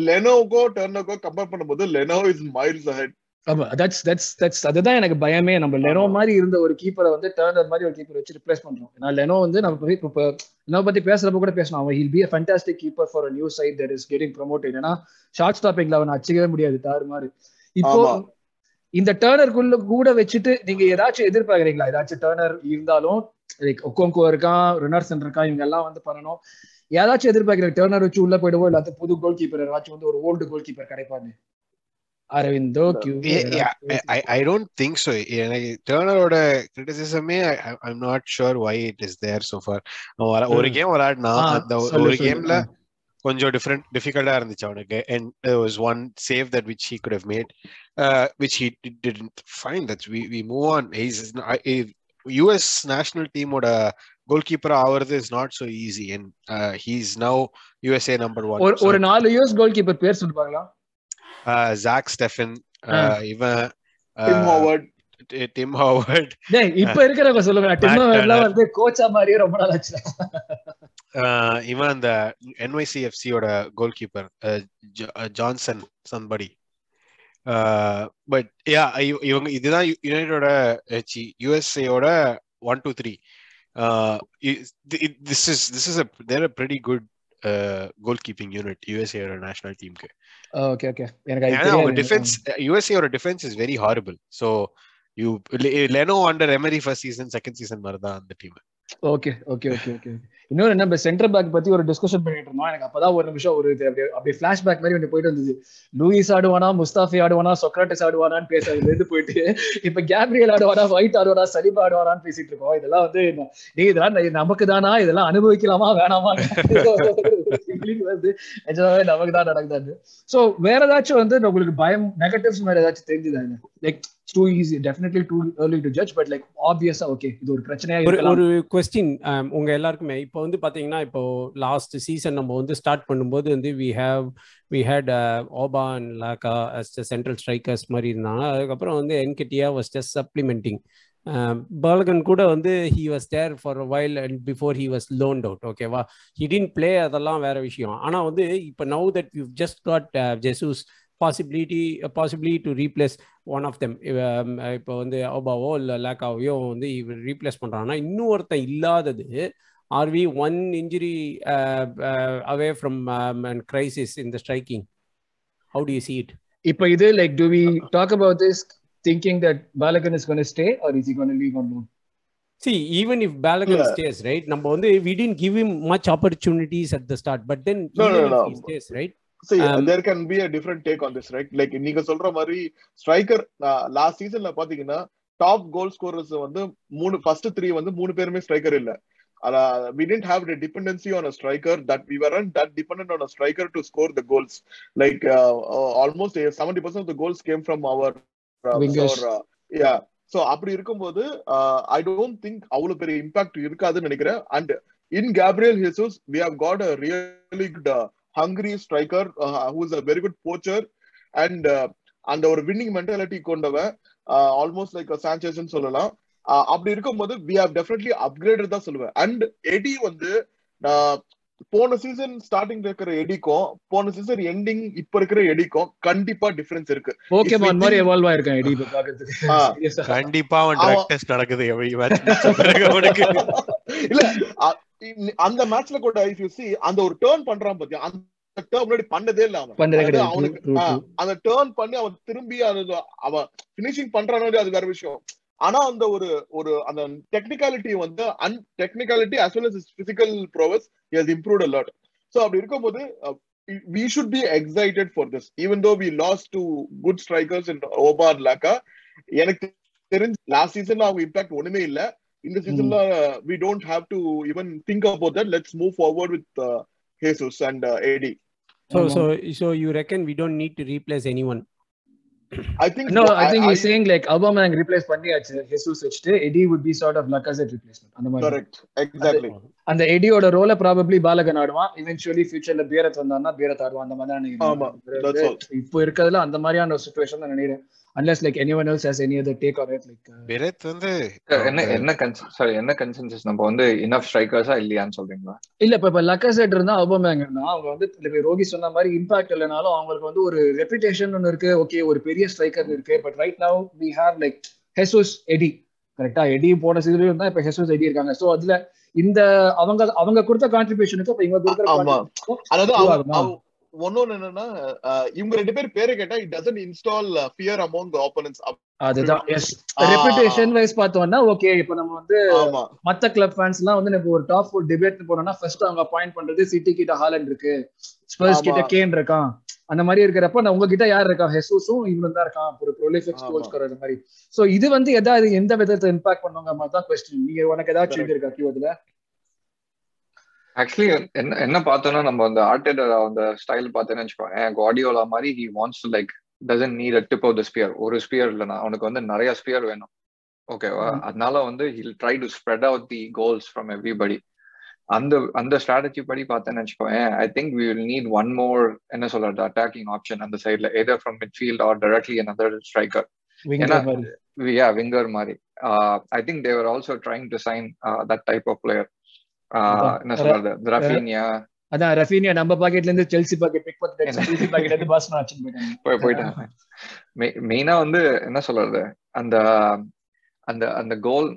லெனோக்கோ டெர்னோக்கோ கம்பேர் பண்ணும்போது லெனோ இஸ் மைல்ஸ் அஹெட் ஆமா தட்ஸ் தட்ஸ் தட்ஸ் அதுதான் எனக்கு பயமே. நம்ம லெனோ மாதிரி இருந்த ஒரு கீப்பரை வந்து டர்னர் மாதிரி ஒரு கீப்பர் வச்சு ரிப்ளேஸ் பண்றோம். ஏன்னா லெனோ வந்து நம்ம இப்போ லெனோ பத்தி பேசுறப்ப கூட பேசணும் அவன் he'll be a fantastic keeper for new side that is getting promoted ஏன்னா ஷார்ட் ஸ்டாப்பிங்ல அவனை அச்சிக்கவே முடியாது தாறு மாதிரி இப்போ. இந்த டேர்னருக்குள்ள கூட வச்சுட்டு நீங்க ஏதாச்சும் எதிர்பார்க்கறீங்களா? ஏதாச்சும் டேர்னர் இருந்தாலும் லைக் ஒக்கோங்கோ இருக்கான் ரினர்சன் இருக்கான் இவங்க எல்லாம் வந்து பண்ணணும். ஏதாச்சும் எதிர்பார்க்கிறேன் டேர்னர் வச்சு உள்ள போயிடுவோம் இல்லாத புது கோல் கீப்பர் ஏதாச்சும் வந்து ஒரு ஓல்டு கோல் கீப்பர் கிடைப்பாரு அரவிந்தோ கியூ I, I don't think so. எனக்கு டேர்னரோட கிரிட்டிசிசமே I'm not sure why it is there so for ஒரு. கேம் விளையாடினா அந்த ஒரு-. கேம்ல. கொஞ்சம் டிஃப்ரெண்ட் டிஃபிகல்ட்டா இருந்துச்சு அவனுக்கு and was one save that which he could have made which he didn't fine that's we we move on is US national டீமோட goal keeper ஆவறது is not so easy and he is now USA number one ஒரு நாலு யூஎஸ் கோல் கீப்பர் பேர் சொல்லுவாங்களா ஜாக் ஸ்டெஃபன் இவன் டிம் ஹாவர்ட் டிம் ஹாவர்ட் டேய் இப்ப இருக்கிறவங்க சொல்லுங்க. டிம் ஹாவர்ட்லாம் வந்து கோச்சா மாதிரியே ரொம்ப நாள் ஆச்சு. இவன் அந்த என்ஒய்சிஎஃப்சியோட goal keeper Johnson somebody but yeah இவங்க இதுதான் யுனைடோட யுஎஸ்ஏயோட one two three this is this is there a pretty good goal keeping unit யுஎஸ்ஏயோட national டீமுக்கு ஓகே ஓகே எனக்கு அவங்க defence யுஎஸ்ஏயோட defence is very horrible so you Leno under Emery first season second season மாதிரி தான் அந்த team okay okay okay okay இன்னொரு நம்ம சென்டர் பேக் பத்தி ஒரு டிஸ்கஷன் பண்ணிட்டு இருந்தோம். எனக்கு அப்பதான் ஒரு நிமிஷம் ஒரு அப்படியே அப்படியே பிளாஷ்பேக் மாதிரி ஒன்று போயிட்டு இருந்தது. லூயிஸ் ஆடுவானா முஸ்தாஃபி ஆடுவானா சொக்ராட்டிஸ் ஆடுவானான்னு பேசுறதுல இருந்து போயிட்டு இப்ப கேப்ரியல் ஆடுவானா ஒயிட் ஆடுவானா சலிபா ஆடுவானான்னு பேசிட்டு இருக்கோம். இதெல்லாம் வந்து நீ இதெல்லாம் நமக்கு தானா இதெல்லாம் அனுபவிக்கலாமா? வேணாமா? வந்து நிஜமாவே நமக்கு தான் நடக்குதான்னு. சோ வேற ஏதாச்சும் வந்து உங்களுக்கு பயம் நெகட்டிவ்ஸ் மாதிரி ஏதாச்சும் தெரிஞ்சுதா like too easy definitely too early to judge but like ஆப்வியஸா ஓகே இது ஒரு பிரச்சனையா ஒரு ஒரு கொஸ்டின் உங்க எல்லாருக்குமே. இப்போ வந்து பாத்தீங்கன்னா இப்போ லாஸ்ட் சீசன் நம்ம வந்து ஸ்டார்ட் பண்ணும்போது வந்து we have we had Auba and Laca as central strikers மாதிரி இருந்தாங்க. அதுக்கப்புறம் வந்து என்கெட்டியா வாஸ் ஜஸ்ட் சப்ளிமெண்டிங் பாலகன் கூட வந்து he was there for while and before he was loaned out ஓகேவா ஹி டின் பிளே அதெல்லாம் வேற விஷயம். ஆனா வந்து இப்போ now that you just got Jesus possibility possibly to replace one of them இப்போ வந்து ஓபாவோ இல்லை லேக்காவையோ வந்து இவர் ரீப்ளேஸ் பண்ணுறாங்கன்னா இன்னொருத்தன் இல்லாதது or we one injury away from crisis இந்த striking how to you see it இப்போ இது like to we talk about this thinking that Balogun is gonna stay or is gonna leave on loan See, even if Balagan Yeah. stays, right? Number one, we didn't give him much opportunities at the start, but then No, even no, if no. he stays, right? See, Um, there can be a different take on this, right? Like நீங்க சொல்ற மாதிரி ஸ்ட்ரைக்கர் லாஸ்ட் சீசன்ல பாத்தீங்கன்னா டாப் கோல் ஸ்கோரர்ஸ் வந்து மூணு ஃபர்ஸ்ட் த்ரீ வந்து மூணு பேருமே ஸ்ட்ரைக்கர் இல்ல uh, we didn't have the dependency on a striker that we weren't that dependent on a striker to score the goals like uh, uh, almost uh, 70% of the goals came from our uh, Wingers. our, uh, yeah so அப்படி இருக்கும்போது ஐ டோன்ட் திங்க் அவ்வளவு பெரிய இம்பாக்ட் இருக்காதுன்னு நினைக்கிறேன் and in Gabriel Jesus we have got a really good hungry striker who is a very good poacher and அந்த ஒரு வின்னிங் மென்டாலிட்டி கொண்டவன் ஆல்மோஸ்ட் லைக் சான்சேஷன் சொல்லலாம். அப்படி இருக்கும்போது வி ஹவ் டெஃபினெட்லி அப்கிரேடட் தான் சொல்லுவேன். அண்ட் எடி வந்து போன சீசன் ஸ்டார்டிங்ல இருக்கிற எடிக்கும் போன சீசன் எண்டிங் இப்ப இருக்கிற எடிக்கும் கண்டிப்பா டிஃபரன்ஸ் இருக்கு. போக்கேமான் மாதிரி எவால்வ் ஆயிருக்கான் எடி பாக்குறதுக்கு. கண்டிப்பா அவன் ட்ரக் டெஸ்ட் நடக்குது இல்ல அந்த மேட்ச்ல கூட இஃப் யூ see அந்த ஒரு டேர்ன் பண்றான் பாத்தியா? அந்த டேர்ன் முன்னாடி பண்ணதே இல்ல அவன். அவனுக்கு. அந்த டேர்ன் பண்ணி அவன் திரும்பி அது அவன் பினிஷிங் பண்றானோ அது வேற விஷயம். ஆனா அந்த ஒரு ஒரு அந்த டெக்னிக்காலிட்டி வந்து and technicality as well as his physical prowess he has improved a lot so அப்படி இருக்கும்போது uh, we should be excited for this even though we lost to good strikers in Oba and Laka எனக்கு தெரிஞ்சு லாஸ்ட் சீசன்ல அவங்க இம்பாக்ட் ஒண்ணுமே இல்ல இந்த சீசன்ல we don't have to even think about that let's move forward with uh, Jesus and uh, AD So, ஆமா. so, so you reckon we don't need to replace anyone? I think No, so. I think he's saying like Aubameyang replace பண்ணியாச்சு Jesus வச்சுட்டு Eddie would be sort of Lacazette replacement அந்த மாதிரி. Correct. exactly. அந்த எடியோட ரோல ப்ராபப்ளி பாலகன் ஆடுவான். இவென்ச்சுவலி ஃபியூச்சர்ல பேரத் வந்தான்னா பேரத் ஆடுவான். அந்த மாதிரி தான் ஆமா, நினைக்கிறேன் that's all. இப்போ இருக்கிறதுல அந்த மாதிரியான ஒரு சுச்சுவேஷன் தான் நினைக்கிறேன். Unless like anyone else has any other take on it like uh, பெரத் வந்து என்ன என்ன சாரி என்ன கன்சென்சஸ் நம்ம வந்து இனஃப் ஸ்ட்ரைக்கர்ஸா இல்லையான்னு சொல்றீங்களா? இல்ல இப்ப இப்ப லக்கசெட் இருந்தா அபமேங் இருந்தா அவங்க வந்து இப்ப ரோகி சொன்ன மாதிரி இம்பாக்ட் இல்லைனாலும் அவங்களுக்கு வந்து ஒரு ரெப்புடேஷன் ஒன்னு இருக்கு. ஓகே ஒரு பெரிய ஸ்ட்ரைக்கர் இருக்கு. But right now we have like Jesus Eddie கரெக்டா எடி போன சீசன்ல இருந்தா இப்ப ஹெசூஸ் எடி இருக்காங்க. சோ அதுல இந்த அவங்க அவங்க கொடுத்த கான்ட்ரிபியூஷனுக்கு இப்ப இவங்க கொடுக்குற அதாவது ஒன்னொன்னு என்னன்னா இவங்க ரெண்டு பேர் பேரை கேட்டா it doesn't install fear among opponents அதுதான் எஸ் ஆ. ரெப்புடேஷன் வைஸ் பார்த்தோம்னா ஓகே இப்ப நம்ம வந்து மத்த கிளப் ஃபேன்ஸ் எல்லாம் வந்து நம்ம ஒரு டாப் ஃபோர் டிபேட் போனோம்னா ஃபர்ஸ்ட் அவங்க பாயிண்ட் பண்றது சிட்டி கிட்ட ஹாலண்ட் இருக்கு ஸ்பர்ஸ். கிட்ட கேன் இருக்கான் அந்த மாதிரி இருக்கிறப்ப நான் உங்ககிட்ட யார் இருக்கா? ஹெசூஸும் இவனும் தான் இருக்கான் ஒரு ப்ரொலிஃபிக் ஸ்கோர் மாதிரி. சோ இது வந்து எதாவது எந்த விதத்தை இம்பாக்ட் பண்ணுவாங்க மாதிரி தான் கொஸ்டின் நீங்க உனக்கு. இது இருக்கா கியூ அதுல? ஆக்சுவலி என்ன என்ன பார்த்தோம்னா நம்ம அந்த ஆர்டேட் அந்த ஸ்டைல் பார்த்தேன்னு வச்சுக்கோங்க குவாடியோலா மாதிரி he wants like doesn't need tip of the spear ஒரு ஸ்பியர் இல்லைனா அவனுக்கு வந்து நிறைய ஸ்பியர் வேணும். ஓகேவா அதனால வந்து he'll try to spread out the goals from everybody அந்த அந்த ஸ்ட்ராட்டஜி படி பார்த்தேன்னு வச்சுக்கோங்க I think we will need one more என்ன சொல்றது அட்டாக்கிங் ஆப்ஷன் அந்த சைட்ல either from mid field or directly another striker ஏன்னா விங்கர் மாதிரி. I think they're also trying to sign that type of player என்ன சொல்றது? ரஃபீனியா. அதான் ரஃபீனியா நம்ம பாக்கெட்ல இருந்து செல்சி பாக்கெட் பிக் பண்ணி செல்சி பாக்கெட்ல இருந்து பாஸ்னா வச்சு போயிட்டாங்க. போய் போயிட்டாங்க. மெயினா வந்து என்ன சொல்றது? அந்த அந்த அந்த கோல்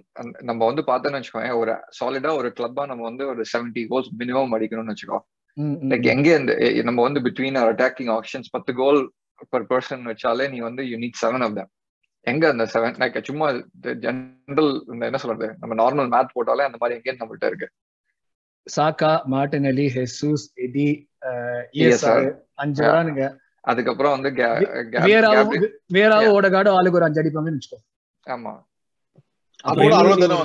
நம்ம வந்து பார்த்தோம்னு வச்சுக்கோங்க ஒரு சாலிடா ஒரு கிளப்பா நம்ம வந்து ஒரு செவன்டி கோல்ஸ் மினிமம் அடிக்கணும்னு வச்சுக்கோ. லைக் எங்க இந்த நம்ம வந்து பிட்வீன் அட்டாக்கிங் ஆப்ஷன்ஸ் பத்து கோல் பர் பர்சன் வச்சாலே நீ வந்து you need seven of them எங்க அந்த செவன் லைக் சும்மா ஜென்ரல் இந்த என்ன சொல்றது? நம்ம நார்மல் மேத் போட்டாலே அந்த மாதிரி எங்கேயும் நம்மள்ட்ட இருக்கு? சாக்கா மார்டினலி ஹெசூஸ் எடி இஎஸ்ஆர் அஞ்சு வரானுங்க அதுக்கப்புறம் வந்து வேறாவும் ஓடகாடும் ஆளுக்கு ஒரு அஞ்சு அடிப்பாங்கன்னு வச்சுக்கோ ஆமா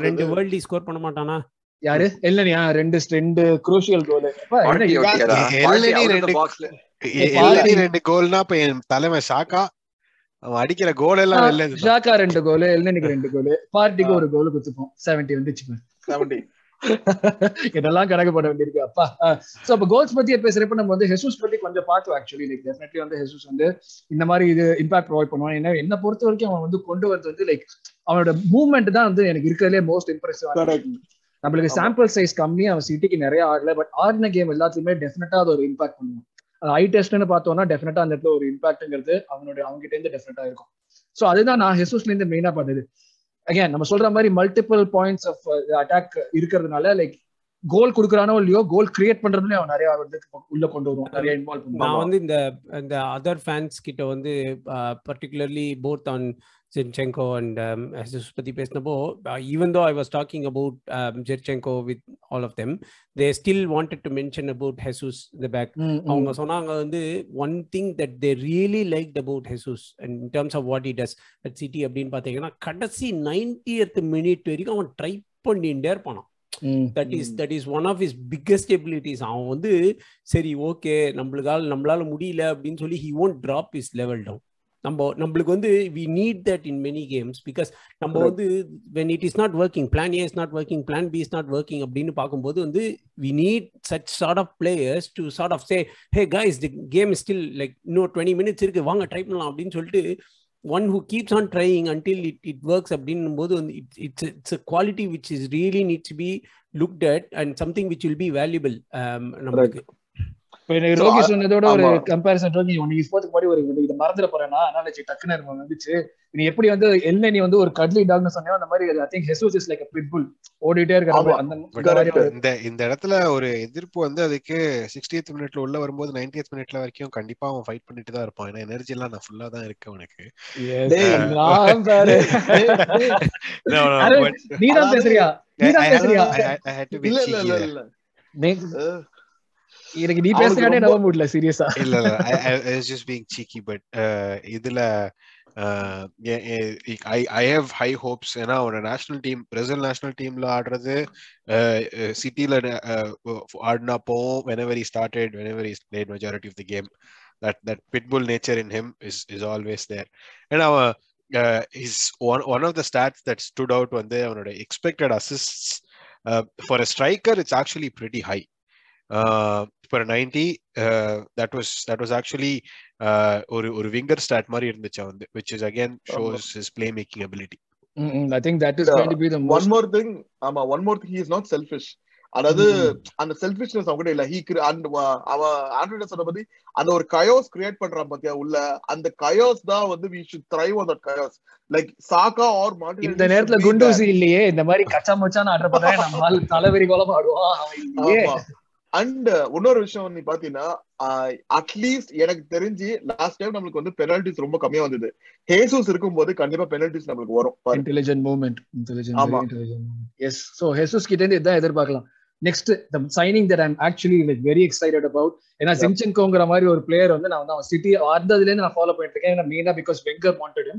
ரெண்டு வேர்ல்டி ஸ்கோர் பண்ண மாட்டானா யாரு இல்லனியா ரெண்டு ரெண்டு குரூஷியல் கோல் ரெண்டு கோல்னா இப்ப என் தலைமை ஷாக்கா அவன் அடிக்கிற கோல் எல்லாம் வெளில ஷாக்கா ரெண்டு கோல் எல்னனிக்கு ரெண்டு கோல் பார்ட்டிக்கு ஒரு கோல் குத்துப்போம் செவன்டி வந்துச்சு செவன்டி இதெல்லாம் கணக்கு போட வேண்டியிருக்கு அப்பா. சோ அப்ப கோல்ஸ் பத்தி பேசுறப்ப நம்ம வந்து ஹெசூஸ் பத்தி கொஞ்சம் பார்த்தோம் ஆக்சுவலி லைக் டெஃபினெட்லி வந்து ஹெசூஸ் வந்து இந்த மாதிரி இது இம்பாக்ட் ப்ரொவைட் பண்ணுவான். ஏன்னா என்ன பொறுத்த வரைக்கும் அவன் வந்து கொண்டு வரது வந்து லைக் அவனோட மூவ்மெண்ட் தான் வந்து எனக்கு இருக்கிறதுலே மோஸ்ட் இம்ப்ரெசிவ் நம்மளுக்கு சாம்பிள் சைஸ் கம்மி அவன் சிட்டிக்கு நிறைய ஆடல பட் ஆடின கேம் எல்லாத்துலயுமே டெஃபினட்டா அது ஒரு இம்பாக்ட் பண்ணுவான். ஐ டெஸ்ட்னு பார்த்தோம்னா டெஃபினட்டா அந்த இடத்துல ஒரு இம்பாக்ட்ங்கிறது அவனுடைய அவங்க கிட்ட இருந்து டெஃபினட்டா இருக்கும். சோ அதுதான் நான் ஹெசூஸ்ல இருந்து மெயினா பார்த்தது அகேன் நம்ம சொல்ற மாதிரி மல்டிபிள் பாயிண்ட்ஸ் ஆஃப் அட்டாக் இருக்கிறதுனால லைக் கோல் கொடுக்குறானோ இல்லையோ கோல் கிரியேட் பண்றதுலயும் அவன் நிறைய உள்ள கொண்டு வருவான். நிறைய இன்வால்வ் பண்ணுவான். நான் வந்து இந்த இந்த அதர் ஃபேன்ஸ் கிட்ட வந்து particularly both on Zinchenko and பத்தி பேசினப்போ even though I was talking about Zinchenko with all of them they still wanted to mention about Jesus the back அவங்க சொன்னாங்க வந்து one thing that they really like about Jesus in terms of what he does at City அப்படின்னு பார்த்தீங்கன்னா கடைசி நைன்டியத் மினிட் வரைக்கும் அவன் ட்ரை பண்ணிட்டே இருப்பானான் that is that is one of his biggest abilities அவன் வந்து சரி ஓகே நம்மளுக்கால நம்மளால முடியல அப்படின்னு சொல்லி he won't drop his level down நம்ம நம்மளுக்கு வந்து we need that in many games because நம்ம வந்து when it is not working plan A is not working plan B is not working அப்படின்னு பார்க்கும்போது வந்து we need such sort of players to sort of say hey guys the game still like இன்னும் டுவெண்ட்டி மினிட்ஸ் இருக்கு வாங்க ட்ரை பண்ணலாம் அப்படின்னு சொல்லிட்டு one who keeps on trying until it it works அப்படின்னும் போது வந்து it's it's it's quality which is really needs be looked at and something which will be valuable நம்மளுக்கு. இப்போ ரோகி சொன்னதோட ஒரு கம்பேரிசன் ரோகி உனக்கு ஸ்போர்ட்ஸ்க்கு மாதிரி ஒரு இதை மறந்துட போறேன்னா அனாலஜி டக்குன்னு எனக்கு வந்துச்சு. நீ எப்படி வந்து என்ன நீ வந்து ஒரு கடலி டாக்னு சொன்னியோ அந்த மாதிரி I think Jesus is like pitbull ஓடிட்டே இருக்கிற அந்த இந்த இந்த இடத்துல ஒரு எதிர்ப்பு வந்து அதுக்கு சிக்ஸ்டியத் மினிட்ல உள்ள வரும்போது நைன்டியத் மினிட்ல வரைக்கும் கண்டிப்பா அவன் ஃபைட் பண்ணிட்டு தான் இருப்பான். ஏன்னா எனர்ஜி எல்லாம் நான் ஃபுல்லா தான் இருக்கேன் உனக்கு நீ தான் பேசுறியா? நீ தான் பேசுறியா இல்ல இல்ல இல்ல இல்ல எனக்கு நீ பேசுறானே நம்ப முடியல சீரியஸா இல்ல இல்ல I just being cheeky but இதுல I I have high hopes ஏன்னா அவனோட நேஷனல் டீம் பிரேசில் நேஷனல் டீம்ல ஆடுறது சிட்டில ஆடினா போவோம். Whenever he started whenever played majority of the game that that pitbull nature in him is is always there ஏன்னா அவன் is one one of the stats that stood out வந்து அவனோட expected assist for a striker it's actually pretty high for ninety that was that was actually ஒரு ஒரு விங்கர் ஸ்டாட் மாதிரி இருந்துச்சு வந்து which is again shows his play making ability I think that is going to be the one more thing ஆமா one more thing he is not selfish அதாவது அந்த செல்ஃபிஷ்னஸ் அவங்க இல்ல. ஹீ அந்த அவன் ஆண்ட்ராய்டு சொன்ன பத்தி அந்த ஒரு கயோஸ் கிரியேட் பண்றான் பாத்தியா உள்ள அந்த கயோஸ் தான் வந்து we should thrive on that chaos like Saka or Martin இந்த நேரத்துல குண்டூசி இல்லையே இந்த மாதிரி கச்சா மச்சான் ஆர்டர் பண்ணா நம்ம தலைவரி கோலம் ஆடுவான். அண்ட் இன்னொரு விஷயம் நீ பாத்தீங்கன்னா அட்லீஸ்ட் எனக்கு தெரிஞ்சு லாஸ்ட் டைம் நம்மளுக்கு வந்து பெனால்டிஸ் ரொம்ப கம்மியா வந்தது. ஹேசூஸ் இருக்கும்போது கண்டிப்பா பெனால்டிஸ் நம்மளுக்கு வரும். Intelligent movement intelligent yes so Jesus கிட்ட இருந்து இதான் எதிர்பார்க்கலாம். Next the signing that I'm actually like very excited about ஏன்னா சின்சென்கோங்கிற மாதிரி ஒரு பிளேயர் வந்து நான் வந்து அவன் சிட்டி இருந்து நான் ஃபாலோ பண்ணிட்டு இருக்கேன். ஏன்னா மெயினா பிகாஸ் வெங்கர் வாண்டட்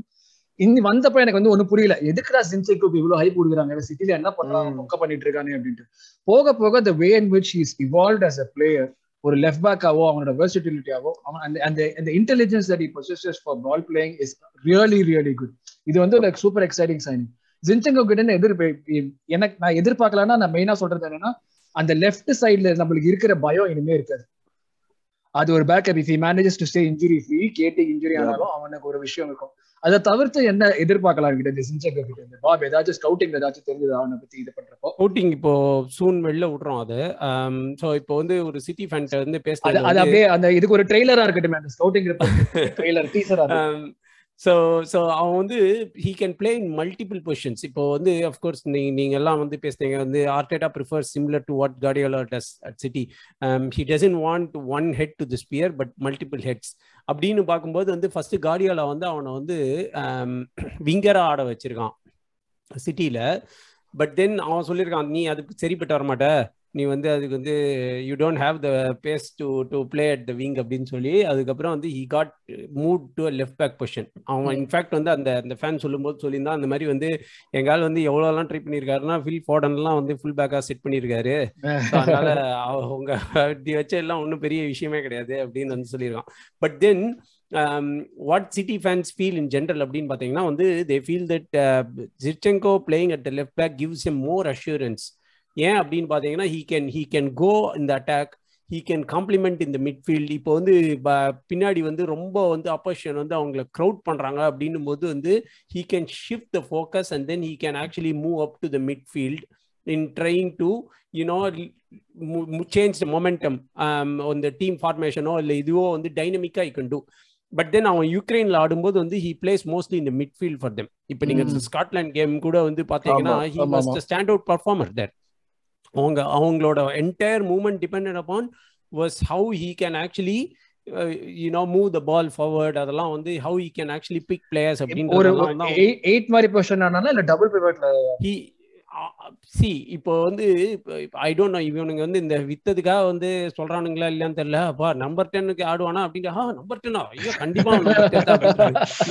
இன்னி வந்தப்ப எனக்கு வந்து ஒண்ணு புரியல. எதுக்குடா சின்செக்கு இவ்வளவு ஹைப் கொடுக்குறாங்க சிட்டில என்ன பண்றாங்க. மொக்க பண்ணிட்டு இருக்கானே அப்படின்ட்டு. போக போக the way in which he is evolved as a player ஒரு லெஃப்ட் பேக்காவோ அவனோட வெர்சிட்டிலிட்டியாவோ அவன் அந்த அந்த அந்த intelligence that he possesses for ball playing is really really good. இது வந்து like super exciting signing Zinchenko கிட்ட எதிர் எனக்கு நான் எதிர்பார்க்கலன்னா நான் மெயினா சொல்றது என்னன்னா அந்த லெஃப்ட் சைடுல நம்மளுக்கு இருக்கிற பயம் இனிமே இருக்காது. அது ஒரு backup if manages to stay injury free Katy injury ஆனாலும் அவனுக்கு ஒரு விஷயம் இருக்கும். அதை தவிர்த்து என்ன எதிர்பார்க்கலாம் கிட்ட இந்த சின்செங்கோ கிட்ட இருந்து? பாப் ஏதாச்சும் ஸ்கவுட்டிங் ஏதாச்சும் தெரிஞ்சது? அவனை பத்தி இது பண்றப்போ? அவுட்டிங் இப்போ சூன் வெளில விடுறோம் அது. ஸோ இப்போ வந்து ஒரு சிட்டி ஃபேன்ட்ட வந்து பேசுறது அது அப்படியே அந்த இதுக்கு ஒரு ட்ரெய்லரா இருக்கட்டும் அந்த ஸ்கவுட்டிங் ட்ரெய்லர் டீசரா ஸோ ஸோ அவன் வந்து he can play in multiple positions இப்போ வந்து அஃப்கோர்ஸ் நீ நீங்கள் எல்லாம் வந்து பேசுனீங்க வந்து Arteta prefer similar to what Guardiola does at City he doesn't want one head to the spear but multiple heads அப்படின்னு பார்க்கும்போது வந்து ஃபர்ஸ்ட் கார்டியோலா வந்து அவனை வந்து um, விங்கராக ஆட வச்சிருக்கான் சிட்டியில் பட் தென் அவன் சொல்லியிருக்கான் நீ அதுக்கு சரிப்பட்டு வரமாட்ட. நீ வந்து அதுக்கு வந்து you don't have the pace to to play at the wing அப்படின்னு சொல்லி அதுக்கப்புறம் வந்து he got move to left back position அவன் இன்ஃபேக்ட் வந்து அந்த அந்த ஃபேன் சொல்லும்போது சொல்லியிருந்தான் அந்த மாதிரி வந்து எங்கால் வந்து எவ்வளோலாம் ட்ரை பண்ணியிருக்காருன்னா ஃபில் ஃபார்டன்லாம் வந்து ஃபுல் பேக்காக செட் பண்ணியிருக்காரு. அதனால அவங்க இப்படி வச்ச எல்லாம் ஒன்றும் பெரிய விஷயமே கிடையாது அப்படின்னு வந்து சொல்லியிருக்கான். But then what City fans feel in general அப்படின்னு பார்த்தீங்கன்னா வந்து they feel that Zinchenko playing at the left back gives a more assurance ஏன் அப்படின்னு பார்த்தீங்கன்னா he can he can go இந்த அட்டாக் ஹீ கேன் காம்ப்ளிமெண்ட் இந்த மிட்ஃபீல்ட் இப்போ வந்து பின்னாடி வந்து ரொம்ப வந்து அப்போசிஷன் வந்து அவங்கள க்ரௌட் பண்ணுறாங்க அப்படின்னும் போது வந்து he can shift the focus and then he can actually move up to the midfield in trying to you know change momentum அந்த டீம் ஃபார்மேஷனோ இல்லை இதுவோ வந்து டைனமிக்காக I can do but then அவன் யுக்ரைன்ல ஆடும்போது வந்து ஹி பிளேஸ் மோஸ்ட்லி இந்த மிட்ஃபீல்ட் ஃபார் தெம் இப்போ நீங்க. ஸ்காட்லாண்ட் கேம் கூட வந்து பாத்தீங்கன்னா he was. Stand out performer there அவங்க அவங்களோட entire movement depend upon was how he can actually you know move the ball forward அதெல்லாம் வந்து how he can actually pick players ஒரு தான் எயிட் மாதிரி பொசிஷன் ஆனாலும் இல்ல டபுள் பிவட்ல he சி இப்போ வந்து ஐ டோன்ட் நோ இவனுங்க வந்து இந்த வித்ததுக்காக வந்து சொல்றானுங்களா இல்லையான்னு தெரியல. அப்பா நம்பர் டென்னுக்கு ஆடுவானா அப்படின்ட்டு ஆ நம்பர் டென்னா ஐயோ கண்டிப்பா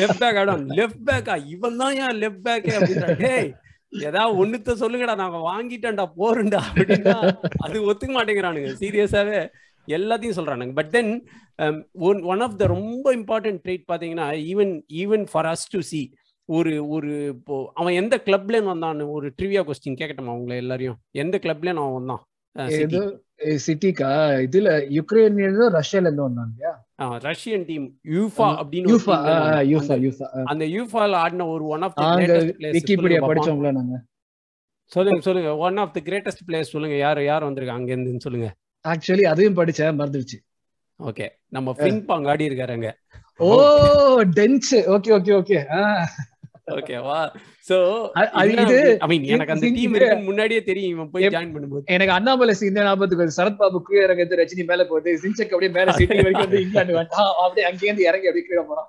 லெஃப்ட் பேக் ஆடுவான். லெஃப்ட் பேக்கா இவன் தான் ஏன் லெஃப்ட் பேக்கே அப்படின்றான் ஏதாவது ஒண்ணுத்த சொல்லுங்கடா நாங்க வாங்கிட்டேன்டா போறேன்டா அப்படின்னா அது ஒத்துக்க மாட்டேங்கிறானுங்க. சீரியஸாவே எல்லாத்தையும் சொல்றானுங்க. But then one one of the ரொம்ப இம்பார்ட்டன்ட் ட்ரேட் பாத்தீங்கன்னா even even for us to see ஒரு ஒரு இப்போ அவன் எந்த கிளப்லேன்னு வந்தான்? ஒரு ட்ரிவியா கொஸ்டின் கேட்கட்டுமா உங்களை எல்லாரையும்? எந்த கிளப்லேன்னு அவன் வந்தான்? ஏதோ சிட்டிக்கா இதுல யுக்ரைன்ல ரஷ்யால இருந்து வந்தாங்க இல்லையா ரஷ்யன் டீம் யூஃபா அப்படின்னு யூஃபா. யூஃபா அந்த- யூஃபா அந்த யூஃபால ஆடின ஒரு ஒன் ஆஃப் விக்கிபீடியா படிச்சோம்ல நாங்க சொல்லுங்க சொல்லுங்க one of the greatest players சொல்லுங்க. யார் யார் வந்திருக்காங்க அங்க இருந்துன்னு சொல்லுங்க. ஆக்சுவலி அதையும் படிச்சேன் மறந்துடுச்சு? ஓகே நம்ம ஃபிங்பாங் ஆடி இருக்காருங்க ஓ டென்ச் ஓகே ஓகே ஓகே ஓகேவா சோ இது ஐ மீன் எனக்கு அந்த டீம் முன்னாடியே தெரியும். இவன் போய் ஜாயின் பண்ணும்போது. எனக்கு அண்ணாமலை சீன் ஞாபகத்துக்கு வருது. சரத்பாபு கீழே இறங்குறது ரஜினி மேல போகுது சின்செக் அப்படியே மேல சிட்டி வரைக்கும் வந்து இங்கிலாந்து வந்துட்டான் அப்படியே அங்கேயிருந்து இறங்கி அப்படியே கீழே போறான்.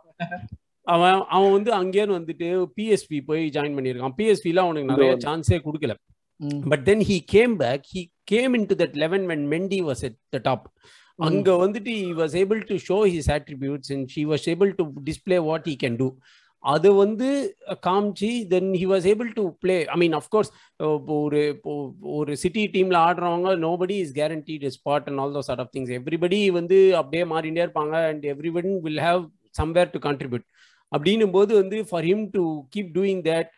அவன் அவன் வந்து அங்கேயிருந்து வந்துட்டு பிஎஸ்பி போய் ஜாயின் பண்ணியிருக்கான். பிஎஸ்பில அவனுக்கு நிறைய சான்ஸே கொடுக்கல. But then he came back he came in to that eleven when Mendy was at the top அங்க வந்துட்டு he was able to show his attributes and she was able to display what he can do அது வந்து காமிச்சு then he was able to play I mean of course ஒரு இப்போ ஒரு சிட்டி டீம்ல ஆடுறவங்க nobody is guaranteed spot and all those sort of things everybody வந்து அப்படியே மாறிண்டே இருப்பாங்க and everybody will have somewhere to contribute அப்படின்னும் போது வந்து for him to keep doing that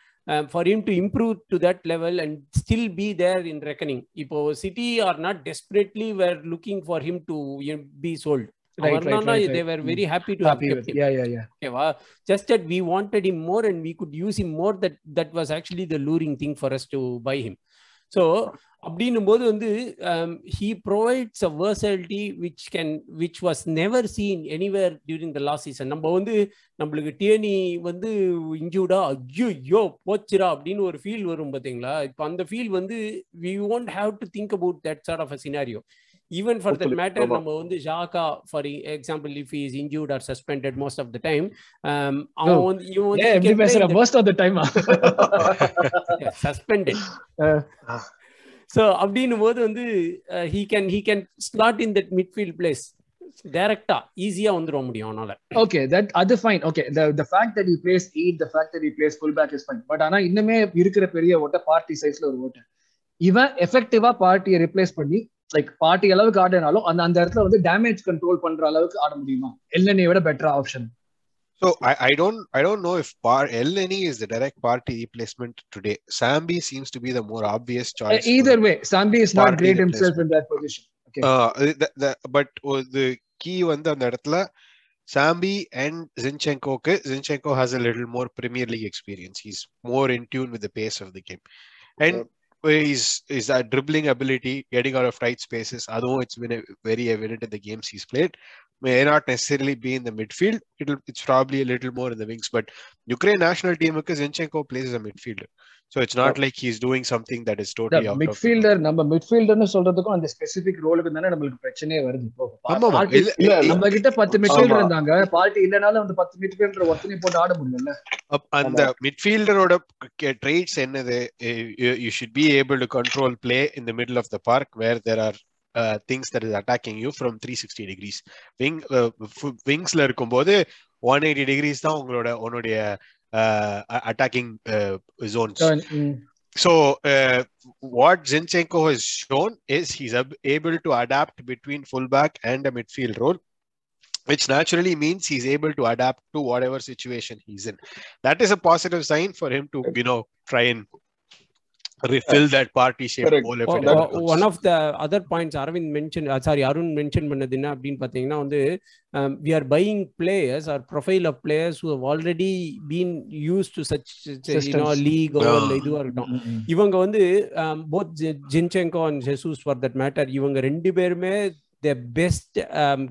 for him to improve to that level and still be there in reckoning இப்போ City are not desperately where looking for him to be sold Right, right, right, yeah, yeah, yeah. him him so அப்படின்னும் போது வந்து he provides a versatility which can which was never seen anywhere during the last season நம்ம வந்து நம்மளுக்கு வந்து இன்ஜூர்டா ஐயோ போச்சுரா அப்படின்னு ஒரு ஃபீல் வரும் பார்த்தீங்களா? இப்போ அந்த ஃபீல் வந்து we won't have to think about that sort of a scenario even for that Hopefully, matter. நம்ம வந்து Xhaka for example if is injured or suspended most of the time அவன் வந்து இவன் வந்து எப்படி பேசுற? First of the time suspended. So அப்படின்னும் போது வந்து he can he can slot in that midfield place directly ஈஸியா வந்துட முடியும் அவனால. ஓகே தட் அது fine okay the the fact that he plays eight the fact that he plays full back is fine. But ஆனா இன்னுமே இருக்கிற பெரிய ஓட்ட பார்ட்டி சைஸ்ல ஒரு ஓட்ட. இவன் எஃபெக்டிவா பார்ட்டியை ரிப்ளேஸ் பண்ணி லைக் பார்ட்டி அளவுக்கு ஆடினாலும் அந்த அந்த இடத்துல வந்து டேமேஜ் கண்ட்ரோல் பண்ற அளவுக்கு ஆட முடியுமா எல்என்ஏ விட better option So I, I don't I don't know if Par Elneny is the direct party replacement today. Sambi seems to be the more obvious choice. for- either way Sambi is not great himself in that position okay Uh, the, the, but the key வந்து அந்த இடத்துல Sambi and Zinchenko Zinchenko has a little more Premier League experience. He's more in tune with the pace of the game. And he's is that dribbling ability, getting out of tight spaces. Although it's been very evident in the games he's played, may not necessarily be in the midfield. It'll it's probably a little more in the wings. But Ukraine national team because Zinchenko plays as a midfielder, so it's not like he's doing something that is totally out of the midfielder நம்ம மிட்ஃபீல்டர்னு சொல்றதுக்கும் அந்த ஸ்பெசிபிக் ரோலுக்கு தானே நம்மளுக்கு பிரச்சனையே வருது இப்போ. நம்ம கிட்ட பத்து மிட்ஃபீல்டர். இருந்தாங்க பார்ட்டி இல்லனாலும் அந்த பத்து மிட்ஃபீல்டர் ஒருத்தனை போட்டு ஆட முடியல அந்த மிட்ஃபீல்டரோட ட்ரேட்ஸ் என்னது you should be able to control play in the middle of the park where there are Things that is attacking you from three sixty degrees wing விங்ஸ்ல இருக்கும்போது ஒன் எயிட்டி டிகிரிஸ் தான் உங்களோட உன்னுடைய attacking zones So uh, what Zinchenko has shown is he's ab- able to adapt between fullback and a midfield role, which naturally means he's able to adapt to whatever situation he's in. That is a positive sign for him to you know try and refill that party shape Correct. hole if ஒ- it ஒ- comes. One of the other points Arvind mention sorry Arun mention பண்ணது என்ன அப்படின்னு பார்த்தீங்கன்னா வந்து we are buying players or profile of players who already been use to such Systems. League Yeah. இல்லை இதுவாக இருக்கட்டும் இவங்க வந்து both Zinchenko and Jesus for that matter இவங்க ரெண்டு பேருமே the best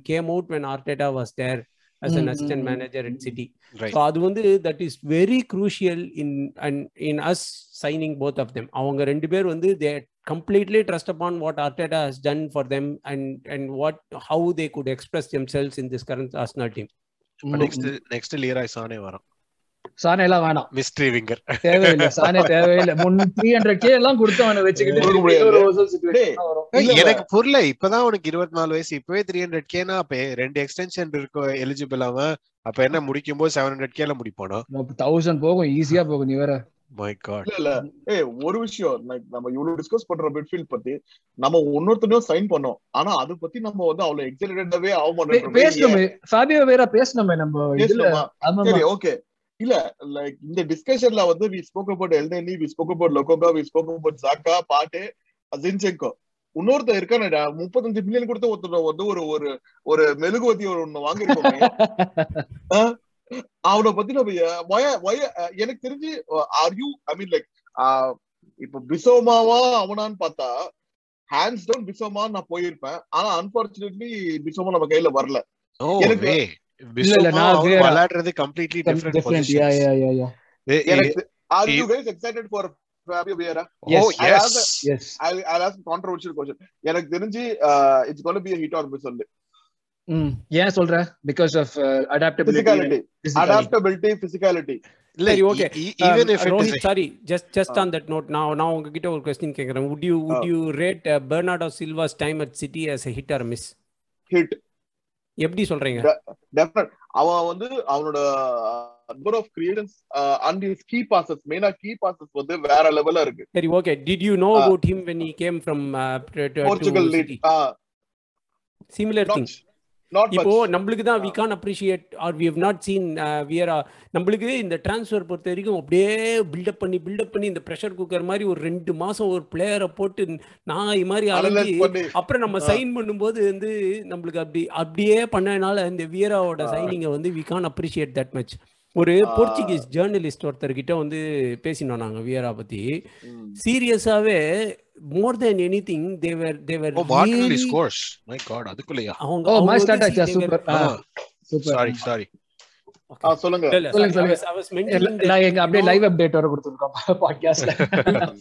came out when Arteta was there as an assistant manager in City. So அது வந்து that is very crucial in and in us signing both of them அவங்க ரெண்டு பேர் வந்து they completely trust upon what Arteta has done for them and and what how they could express themselves in this current Arsenal team Next next Leroy Sané வரும். சானே எல்லாம் வேணாம். மிஸ்ட்ரி விங்கர் தேவையில்லை சானே தேவையில்லை. முன் த்ரீ ஹண்ட்ரட் கே எல்லாம் கொடுத்து அவனை வச்சுக்கிட்டு. எனக்கு புரியல இப்பதான் உனக்கு இருபத்தி நாலு வயசு. இப்பவே த்ரீ ஹண்ட்ரட் கேனா அப்ப ரெண்டு எக்ஸ்டென்ஷன் இருக்கும் எலிஜிபிள் அவன் அப்ப என்ன முடிக்கும் போது செவன் ஹண்ட்ரட் கேல முடிப்பானா? தௌசண்ட் போகும் ஈஸியா போகும் நீ வேற. மை காட் இல்ல ஏய் ஒரு விஷயம் like நம்ம இவ்வளவு டிஸ்கஸ் பண்ற மிட்ஃபீல்ட் பத்தி நம்ம இன்னொருத்தனையும் சைன் பண்ணோம். ஆனா அது பத்தி நம்ம வந்து அவ்வளவு எக்ஸைட்டடாவே ஆக மாட்டோம் பேசணுமே. ஃபேபியோ வேற பேசணுமே நம்ம இதுல. ஓகே இல்ல லைக் இந்த டிஸ்கஷன்ல வந்து we spoke about Elneny we spoke about Lokonga we spoke about Xhaka Partey Zinchenko இன்னொருத்தர் இருக்கானடா முப்பத்தஞ்சு மில்லியன் கொடுத்து ஒருத்தர் வந்து ஒரு ஒரு ஒரு மெழுகுவத்தி ஒண்ணு வாங்கிருக்கோமே அவனை பத்தி நம்ம எனக்கு தெரிஞ்சு are you I mean like இப்ப பிசோமாவா அவனான்னு பார்த்தா ஹேண்ட்ஸ் டவுன் பிசோமா நான் போயிருப்பேன். ஆனா அன்பார்ச்சுனேட்லி பிசோமா நம்ம கையில வரல. எனக்கு- விளையாடுறது completely different yeah yeah yeah yeah are you guys excited for Fabio Vieira oh Yes. Yes yes I- I'll ask a controversial question. எனக்கு தெரிஞ்சு it's gonna be hit or miss சொல்லு ம் ஏன் சொல்ற? Because of adaptability adaptability physicality இல்ல சரி, okay. Even if Rohit sorry just just on that note நான் நான் உங்ககிட்ட ஒரு would you would Ah. you rate uh, Bernardo Silva's time at City as a hit or miss? Hit எப்படி சொல்றீங்க? டெஃபினட் அவன் வந்து அவனோட number of creations and his key passes மெயினா கீ பாசஸ் வந்து வேற லெவல்ல இருக்கு. சரி okay you know Ah. about him when he came from uh, to, to, Portugal to இப்போ நம்மளுக்கு தான் we. Can't appreciate or we have not seen Vieira நம்மளுக்கு இந்த டிரான்ஸ்ஃபர் பொறுத்த வரைக்கும் அப்படியே பில்டப் பண்ணி பில்டப் பண்ணி இந்த ப்ரெஷர் குக்கர் மாதிரி ஒரு ரெண்டு மாசம் ஒரு பிளேயரை போட்டு நாய் மாதிரி பண்ணி அப்புறம் நம்ம. சைன் பண்ணும்போது வந்து நம்மளுக்கு அப்படி அப்படியே பண்ணனால இந்த வியராவோட. சைனிங்கை வந்து we can't appreciate that much ஒரு. போர்ச்சுகீஸ் ஜேர்னலிஸ்ட் ஒருத்தர்கிட்ட வந்து பேசினோம் நாங்க வியரா பத்தி ம். சீரியஸாவே மோர் தென் any thing Thevar Thevar oh Martinelli scores my God அதுக்குள்ளயா அவங்க ஓ அவங்க மை வந்து ஸ்டார்ட் see, ஆச்சா they were- super super sorry sorry ஆ, சொல்லுங்க இல்ல, இல்ல, சொல்லுங்க, sorry, I சொல்லுங்க. was- I was mentioning that, நான் எங்க you அப்படியே know, லைவ் அப்டேட் வர கொடுத்துருக்கோம் பாட்காஸ்ட்ல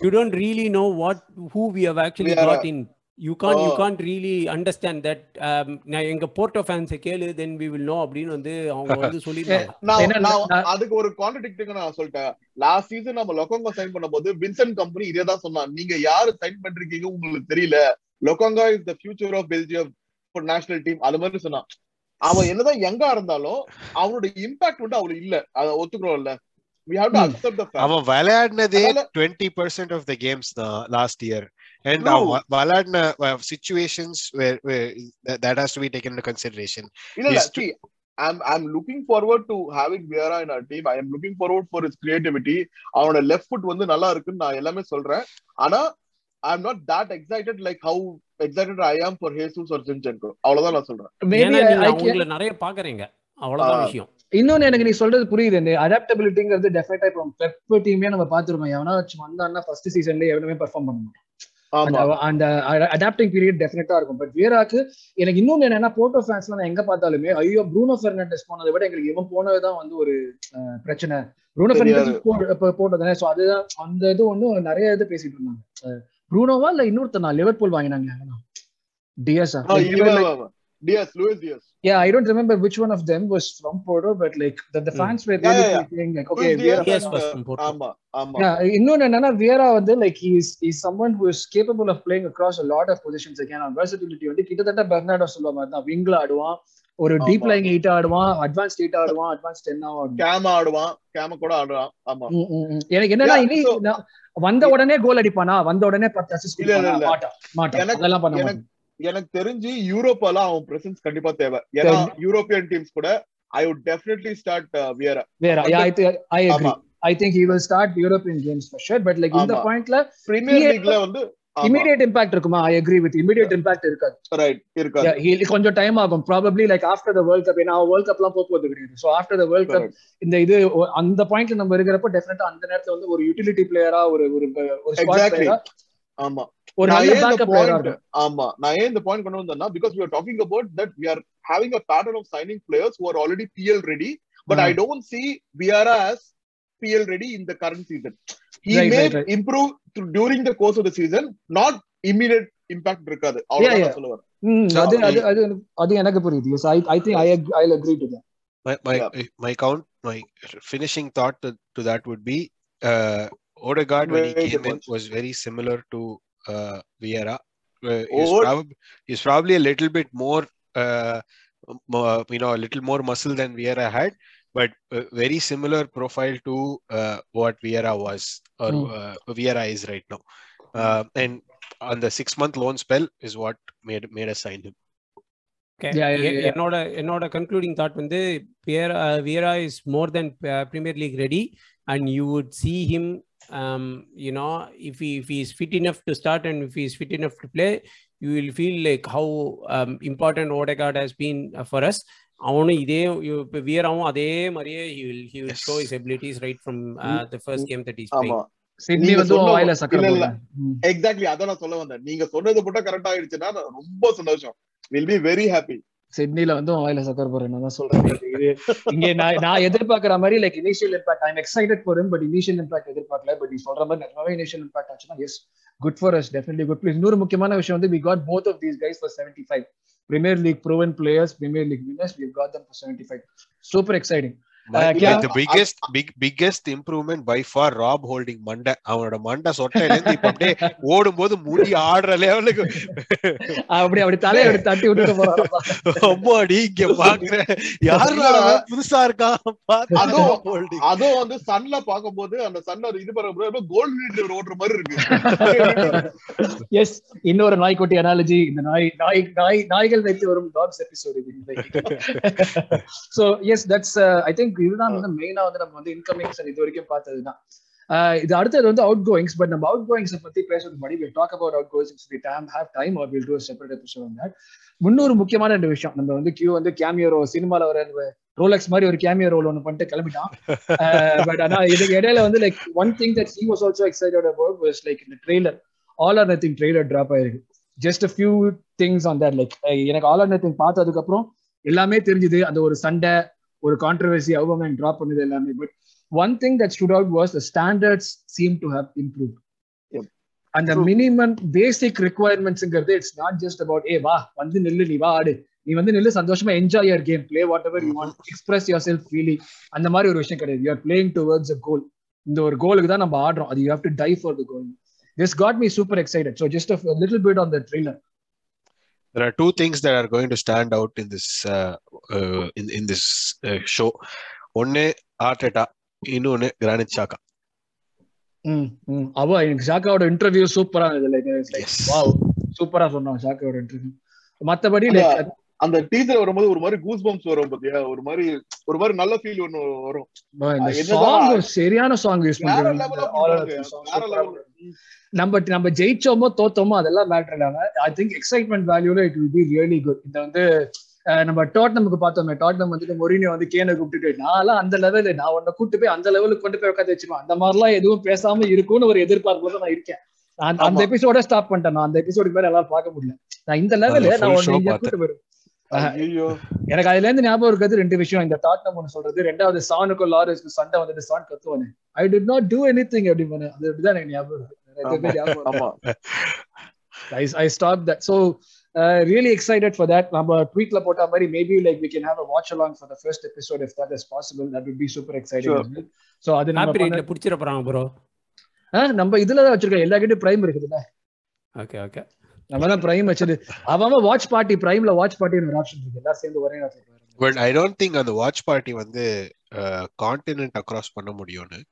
you don't really know what who we have actually We are- got in you can't you Oh. can't really understand that um, நான் எங்க போர்ட்டோ ஃபேன்ஸை கேளு then we will know அப்படின்னு வந்து அவங்க வந்து சொல்லிருக்காங்க அதுக்கு ஒரு கான்ட்ரடிக்டிங் நான் சொல்லிட்டேன். லாஸ்ட் சீசன் நம்ம லொக்கோங்கோ சைன் பண்ணும்போது வின்சென்ட் கம்பெனி இதே தான் சொன்னான். நீங்க யாரு சைன் பண்றீங்க உங்களுக்கு தெரியல. Lokonga is the future of Belgium national team அது மாதிரி சொன்னான். அவன் என்னதான் எங்க இருந்தாலும் அவனோட இம்பாக்ட் வந்து அவ்வளவு இல்ல. அத ஒத்துக்கிறோம்ல. We have to Hmm. accept the fact. அவன் விளையாடினதே அதனால- twenty percent of the games தான் லாஸ்ட் இயர் அண்ட் True. அவன் விளையாடின situations that has to be taken in consideration இல்ல இல்ல Is to- see I'm I'm looking forward to having Vieira in our team. I am looking forward for his creativity. அவனோட லெஃப்ட் ஃபுட் வந்து நல்லா இருக்குன்னு நான் எல்லாமே சொல்றேன் ஆனா I'm not that excited like how excited I am for Jesus or Zinchenko. அவ்வளவுதான் நான் சொல்றேன் மேபி ஐ அவங்கள நிறைய பாக்குறீங்க அவ்வளவுதான். விஷயம் இன்னொன்னு எனக்கு நீ சொல்றது புரியுது இந்த அடாப்டபிலிட்டிங்கிறது டெஃபினட்டா இப்போ பெப் டீமே நம்ம பாத்துருக்கோம் எவனா வந்தான்னா ஃபர்ஸ்ட் சீசன்ல எவனுமே பெர்ஃபார்ம் பண்ண மாட்டான் ஆமா அந்த- அடாப்டிங் பீரியட் டெஃபினட்டா இருக்கும். பட் வீராக்கு எனக்கு இன்னொன்னு என்னன்னா போட்டோ ஃபேன்ஸ்ல நான் எங்க பார்த்தாலுமே ஐயோ ப்ரூனோ பெர்னாண்டஸ் போனதை விட எங்களுக்கு இவன் போனதுதான் வந்து ஒரு பிரச்சனை. ப்ரூனோ தெரியாது. பெர்னாண்டஸ் போட்டதானே சோ அதுதான் அந்த இது ஒண்ணு நிறைய இது பேசிட்டு இருந்தாங்க. ப்ரூனோவா இல்ல இன்னொருத்தனா? லிவர்பூல் வாங்கினாங்க. டிஎஸ்ஆ Diaz Luis Diaz Yeah, I don't remember which one of them was from Porto, but like the, the Hmm. fans were Yeah, really yeah, yeah. saying like, okay, the- Yes, was uh, from Porto. ஆமா ஆமா yeah, இன்னொன்னு என்னன்னா வியரா வந்து like is is someone who is capable of playing across a lot of positions again on versatility வந்து கிட்டத்தட்ட பெர்னாடோ சொல்லுவ மாதிரி தான் விங்ல ஆடுவான் ஒரு. டீப் லைன் எயிட் ஆடுவான் அட்வான்ஸ் எயிட் ஆடுவான் அட்வான்ஸ் டென் ஆடுவான் கேம ஆடுவான் கேம கூட ஆடுவான் ஆமா. எனக்கு என்னன்னா Yeah, இனி வந்த உடனே கோல் அடிப்பானா வந்த உடனே பத்து அசிஸ்ட். மாட்டான் மாட்டான் அதெல்லாம் பண்ண மாட்டான் எனக்கு தெரிஞ்சு யூரோப்பால அவன் பிரசன்ஸ் கண்டிப்பா தேவை. ஏன்னா யூரோப்பியன் டீம்ஸ் கூட I would definitely start Vieira வந்து- I I agree I think he will start European games for sure but like இந்த. பாயிண்ட்ல பிரீமியர். லீக்ல வந்து இமீடியட் இம்பாக்ட் இருக்குமா? I agree with immediate impact இருக்காது. ரைட் இருக்காது. கொஞ்சம் டைம் ஆகும். Probably like after the world cup ஏன்னா வேர்ல்ட் கப்லாம் போக போகுது கிடையாது. So after the world cup. இந்த இது அந்த பாயிண்ட்ல நம்ம இருக்கிறப்ப டெஃபினட்டா அந்த நேரத்துல வந்து ஒரு யூட்டிலிட்டி பிளேயரா ஒரு ஒரு ஆமா. ஒரு நல்ல பேக்கப் பிளேயரா ஆமா நான் ஏன் இந்த பாயிண்ட் கொண்டு வந்தேன்னா because we are talking about that we are having a pattern of signing players who are already PL ready but Ah. I don't see Vieira as PL ready in the current season he Right, may right, right. improve through, during the course of the season not immediate impact இருக்காது ம், அது அது. அது அது எனக்கு புரியுது yes i i think i ag- i'll agree to that my my Yeah. my count my finishing thought to, to that would be uh Odegaard when he came in was very similar to uh Vieira. Uh, he's, Ode- prob- he's probably a little bit more uh mo- you know a little more muscle than Vieira had but uh, very similar profile to uh, what Vieira was or Hmm. uh, Vieira is right now. Uh, and on the six month loan spell is what made made us sign him. Okay. Yeah, yeah, a- yeah. என்னோட என்னோட கன்க்ளூடிங் தாட் வந்து Vieira Vieira is more than Premier League ready and you would see him You know if if is fit enough to start and if is fit enough to play you will feel like how important Odegaard has been for us அவனும் இதே இப்போ வியராவும் அதே மாதிரியே he will he will Yes. show his abilities right from uh, the first game that he's ஆமா. playing. சிட்னி நீங்க வந்து வாயில சக்கரை இல்ல. எக்ஸாக்ட்லி அதான் நான் சொல்ல வந்தேன். நீங்க சொன்னது மட்டும் கரெக்ட் ஆயிடுச்சுன்னா நான் ரொம்ப சந்தோஷம். வில் பி வெரி ஹாப்பி சிட்னில வந்து வாயில சக்கர் போடுறேன் நான் தான் சொல்றேன் இது இங்க நான் நான் எதிர்பார்க்கிற மாதிரி like initial impact I'm excited for but initial impact எதிர்பார்க்கல. பட் நீ சொல்ற மாதிரி நிஜமாவே இனிஷியல் இம்பாக்ட் ஆச்சுன்னா is good for us definitely good place இன்னொரு முக்கியமான விஷயம் வந்து we got both of these guys for seventy five Premier League proven players Premier League winners we got them for seventy five super exciting Uh, the biggest big biggest improvement by far Rob Holding மண்டை. அவனோட மண்டை சொட்டையில இருந்து இப்ப அப்படியே ஓடும்போது முடி ஆடுற லெவலுக்கு அப்படி அப்படி தலையை அப்படி தட்டி விட்டுட்டு போறாரப்பா அம்மாடி இங்க பாக்குற. யாரா புதுசா இருக்கான் பாத்து அதுவும் Rob Holding. அதுவும் வந்து சன்ல பாக்கும்போது அந்த சன்ல இது பண்ணும்போது கோல்ட் வீட்ல ஓடுற மாதிரி இருக்கு. எஸ் இன்னொரு நாய்க்குட்டி அனாலஜி இந்த நாய் நாய் நாய் நாய்கள் வைத்து வரும் டாக்ஸ் எபிசோட் இது so yes that's I think இதுதான் வந்து மெயினா வந்து நம்ம வந்து இன்கமிங்ஸ் இது வரைக்கும் பார்த்ததுதான். இது அடுத்தது வந்து அவுட் கோயிங்ஸ் பட் நம்ம அவுட் கோயிங்ஸ் பத்தி பேசுறது முன்னாடி will talk about outgoings we time have time or will do separate episode on that முன்னூறு முக்கியமான ரெண்டு விஷயம். நம்ம வந்து கியூ வந்து கேமியோ சினிமால வர ரோலக்ஸ் மாதிரி ஒரு கேமியோ ரோல் ஒன்று பண்ணிட்டு கிளம்பிட்டான். பட் ஆனா இதுக்கு இடையில வந்து like one thing that he was also excited about was like இந்த trailer All or Nothing trailer drop ஆயிருக்கு. Just few things on that like எனக்கு ஆல் ஆர் நத்திங் பார்த்ததுக்கு அப்புறம் எல்லாமே தெரிஞ்சுது. அந்த ஒரு சண்டை ஒரு கான்ட்ரவர்சி அவங்க டிராப் பண்ணுது எல்லாமே. But one thing that stood out was the standards seem to have improve. அந்த. Minimum basic ரிக்குவயர்மெண்ட்ஸ்ங்கிறது it's not just about a வா வந்து நில்லு நீ வா ஆடு. நீ வந்து நில்லு சந்தோஷமா enjoy your game play whatever you want express yourself feeling அந்த மாதிரி ஒரு விஷயம் கிடையாது. You are playing towards a goal இந்த ஒரு கோலுக்கு தான் நம்ம ஆடுறோம். அது you have to die for the goal this got me super excited so just little bit on the trailer there are two things that are going to stand out in this uh, uh, in in this uh, show. ஒன்னு ஆர்டெட்டா இன்னொன்னு கிரானிட் சாக்கா அவ எனக்கு ஷாக்காவோட இன்டர்வியூ சூப்பரா இருந்தது. வாவ் சூப்பரா சொன்னான் ஷாக்காவோட இன்டர்வியூ மத்தபடி அந்த டீசர் வரும்போது ஒரு மாதிரி கூஸ் பம்ப்ஸ் வரும் பாத்தியா? ஒரு மாதிரி ஒரு மாதிரி நல்ல ஃபீல் ஒண்ணு வரும். சரியான சாங் யூஸ் பண்றாங்க. நம்ம நம்ம ஜெயிச்சோமோ தோத்தோமோ அதெல்லாம் மேட்டர் இல்லாம I think excitement வேல்யூல it will be really good இந்த வந்து நம்ம டாட்னமுக்கு பார்த்தோமே டாட்னம் வந்துட்டு மொரினியோ வந்து கேனை கூப்பிட்டுட்டு நான்லாம் அந்த லெவல் நான் உன்னை கூட்டு போய் அந்த லெவலுக்கு கொண்டு போய் உட்காந்து வச்சுக்கோ அந்த மாதிரிலாம் எதுவும் பேசாம இருக்கும்னு ஒரு எதிர்பார்ப்புல தான் நான் இருக்கேன். நான் அந்த. எபிசோட ஸ்டாப் பண்ணிட்டேன் நான். அந்த எபிசோடுக்கு மேல எல்லாம் பார்க்க முடியல. நான் இந்த லெவல் நான் உன்னை பார்த்தேன். கூட்டு போயிடும் ஐயோ எனக்கு அதுல இருந்து ஞாபகம் இருக்கிறது ரெண்டு விஷயம். இந்த டாட்னம் ஒன்று சொல்றது ரெண்டாவது சானுக்கும் லாரஸ்க்கு சண்டை வந்துட்டு சான் கத்துவானு. I did not do anything அப்படின்னு அது அப்படிதான் எனக்கு ஞாபகம் இருக்கு. That. So uh, really excited for that. நம்ம tweetல போட்ட மாதிரி maybe like we can have a watch along for the first episode if that is possible. That would be super exciting. Sure. as well. So அது நம்ம பண்ண- போறாங்க ப்ரோ நம்ம இதுல தான் வச்சிருக்கோம் எல்லா கிட்ட பிரைம் இருக்குதுல்ல ஓகே ஓகே நம்ம தான் பிரைம் வச்சது அவன் வாட்ச் பார்ட்டி பிரைம்ல வாட்ச் பார்ட்டின்னு ஒரு ஆப்ஷன் இருக்கு எல்லாரும் சேர்ந்து ஒரே நேரத்துல பாருங்க. பட் ஐ டோன்ட் திங்க் அந்த வாட்ச் பார்ட்டி வந்து கான்டினென்ட் அக்ராஸ் பண்ண முடியும்னு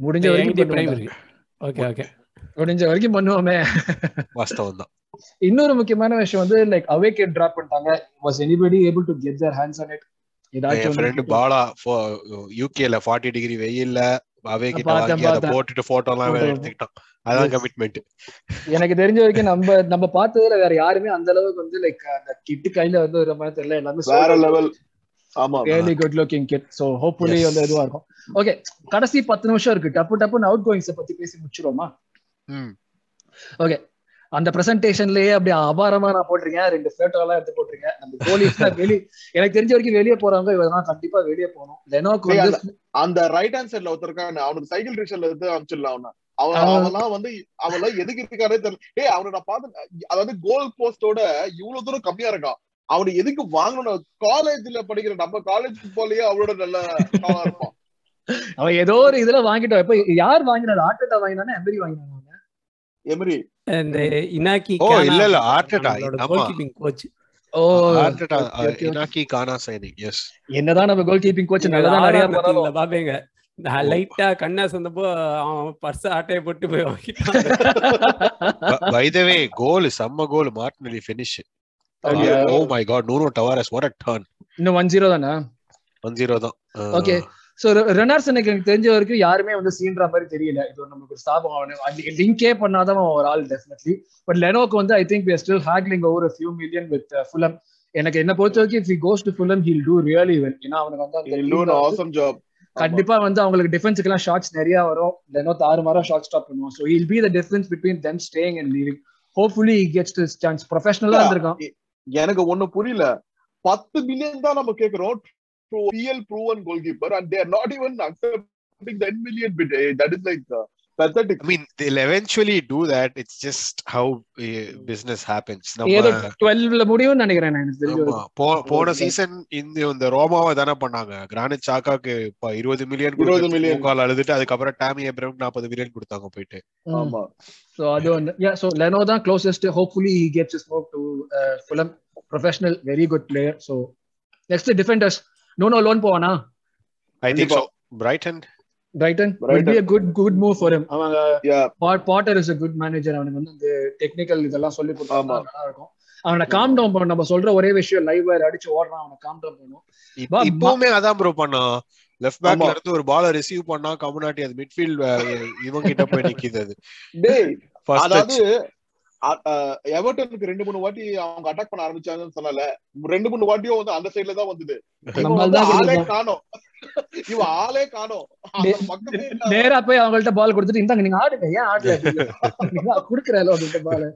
முடிஞ்ச வரைக்கும் பிரைம். இருக்கு ஓகே ஓகே முடிஞ்ச வரைக்கும் பண்ணுவோமே. வாஸ்தவம் தான் இன்னொரு முக்கியமான விஷயம் வந்து லைக் அவேக் டிராப் பண்ணிட்டாங்க. Was anybody able to get their hands on it என் ஏதாச்சும் ஃப்ரெண்டு பாலா யூகேல ஃபார்ட்டி டிகிரி வெயில்ல அவே கிட்ட வாங்கி அதை. போட்டுட்டு போட்டோ எல்லாம் வேற Photo. எடுத்துக்கிட்டான். அதான். கமிட்மெண்ட் எனக்கு தெரிஞ்ச வரைக்கும் நம்ம நம்ம பார்த்ததுல வேற யாருமே அந்த அளவுக்கு வந்து லைக் அந்த கிட்டு கையில வந்து ஒரு மாதிரி தெரியல. எல்லாமே வேற level really good looking kit so hopefully. வந்து இதுவா இருக்கும். ஓகே கடைசி பத்து நிமிஷம் இருக்கு. டப்பு டப்புன்னு அவுட் கோயிங்ஸ் பத்தி பேசி முடிச்சிருவோமா? ம். ஓகே அந்த பிரசன்டேஷன்லயே அப்படி அபாரமா நான் போட்டிருக்கேன். ரெண்டு போட்டோ எல்லாம் எடுத்து போட்டிருக்கேன். நம்ம கோலிஸ் வெளி எனக்கு தெரிஞ்ச வரைக்கும் வெளியே போறவங்க இவங்க கண்டிப்பா வெளியே போகணும். லெனோக்கு வந்து அந்த ரைட் ஹேண்ட் சைடுல ஒருத்தருக்கான அவனுக்கு சைக்கிள் ரிக்ஷால இருந்து அனுப்பிச்சிடலாம் அவன. அவன்லாம் வந்து அவன்லாம் எதுக்கு இருக்கானே தெரியல. டேய் அவனை நான் பார்த்தேன் அதாவது கோல் போஸ்டோட இவ்வளவு தூரம் கம்மியா இருக்கான். அவனை எதுக்கு வாங்கணும்? காலேஜ்ல படிக்கிற நம்ம காலேஜ் போலயே அவனோட நல்ல ஆளா இருப்பான். அவன் ஏதோ ஒரு இதுல வாங்கிட்டோம் இப்ப யார் வாங்கினாரு? ஆர்டேட்டா வாங்கினானா? எம்பரி வாங்கினாங்க எமரி இந்த இனாக்கி ஓ, இல்ல, இல்ல, ஆர்டெட்டா. கோல் கீப்பிங் கோச் ஓ. Arteta. Inaki Cana signing yes என்னதான் நம்ம கோல் கீப்பிங் கோச் நல்லதா நிறைய பண்ணாலும் பாப்பேங்க. நான் லைட்டா கண்ணா சொன்னப்போ அவன் பர்ஸ் ஆட்டையை போட்டு போய் வாங்கிட்டான். பை த வே கோல் செம்ம goal Martinelli finish oh my God Nuno Tavares what a turn இன்னும் ஒன் ஜீரோ தானே? 1-0 தான். ஓகே சோ ரெனார்சன் எனக்கு தெரிஞ்ச வரைக்கும் யாருமே வந்து சீன்ற மாதிரி தெரியல. இது நமக்கு ஒரு ஸ்தாபம் அவனு. லிங்கே பண்ணாதான் ஒரு ஆள் டெஃபினெட்லி பட் லெனோக்கு வந்து I think still haggling over few million with Fulham எனக்கு என்ன பொறுத்த வரைக்கும் if goes to Fulham he'll do really well ஏன்னா அவனுக்கு வந்து ஆசம் ஜாப் கண்டிப்பா வந்து அவங்களுக்கு டிஃபென்ஸுக்கு எல்லாம் ஷாட்ஸ் நிறைய வரும். லெனோ தாறுமாறா ஷார்ட் ஸ்டாப் பண்ணுவோம் so it'll be the difference between them staying and leaving hopefully gets to chance ப்ரொஃபஷனலா இருந்திருக்கான். எனக்கு ஒண்ணு புரியல. பத்து மில்லியன் தான் நம்ம கேக்குறோம். Real proven goalkeeper and they're not even accepting ten million bit that is like pathetic. I mean, they'll eventually do that. It's just how uh, business happens. ஏதோ நம்ம டுவெல்வ்ல முடியும்னு நினைக்கிறேன் நான் போன சீசன் இந்த இந்த ரோமாவை தானே பண்ணாங்க. கிரானிட் சாக்காக்கு இப்ப இருபது மில்லியன் 20 million. முக்கால் அழுதுட்டு அதுக்கப்புறம் டாமி எப்ரம் நாற்பது மில்லியன் கொடுத்தாங்க போயிட்டு. ஆமா. So அது யா ஸோ லெனோ தான் closest hopefully he gets is move to Fulham professional very good player so next defenders no no loan போவானா? I think. So Brighton Brighton. Be a good good move for him. அவங்க. Potter is a good manager அவனுக்கு வந்து அந்த டெக்னிக்கல் இதெல்லாம் சொல்லி கொடுத்தா. நல்லா இருக்கும். அவனை காம் டவுன் பண்ண. நம்ம சொல்ற ஒரே விஷயம் லைவ் வயர் அடிச்சு ஓடுறான் அவனை காம் டவுன் பண்ணும் இப்பவுமே அதான் ப்ரோ பண்ணான் லெஃப்ட் பேக்ல. இருந்து ஒரு பால ரிசீவ் பண்ணா கம்யூனாட்டி அது மிட்ஃபீல்ட் இவங்க கிட்ட போய் நிக்குது அது. அதாவது எவர்டனுக்கு ரெண்டு மூணு வாட்டி அவங்க அட்டாக் பண்ண ஆரம்பிச்சாங்கன்னு சொன்னல ரெண்டு மூணு வாட்டியும் வந்து அந்த சைடுல தான் வந்தது. ஆளே. காணோம். இவன் ஆளே காணோம். நேரா போய் அவங்கள்ட்ட பால் கொடுத்துட்டு இந்தாங்க நீங்க ஆடுங்க. ஏன் ஆடல? குடுக்கறல அவங்கள்ட்ட பால்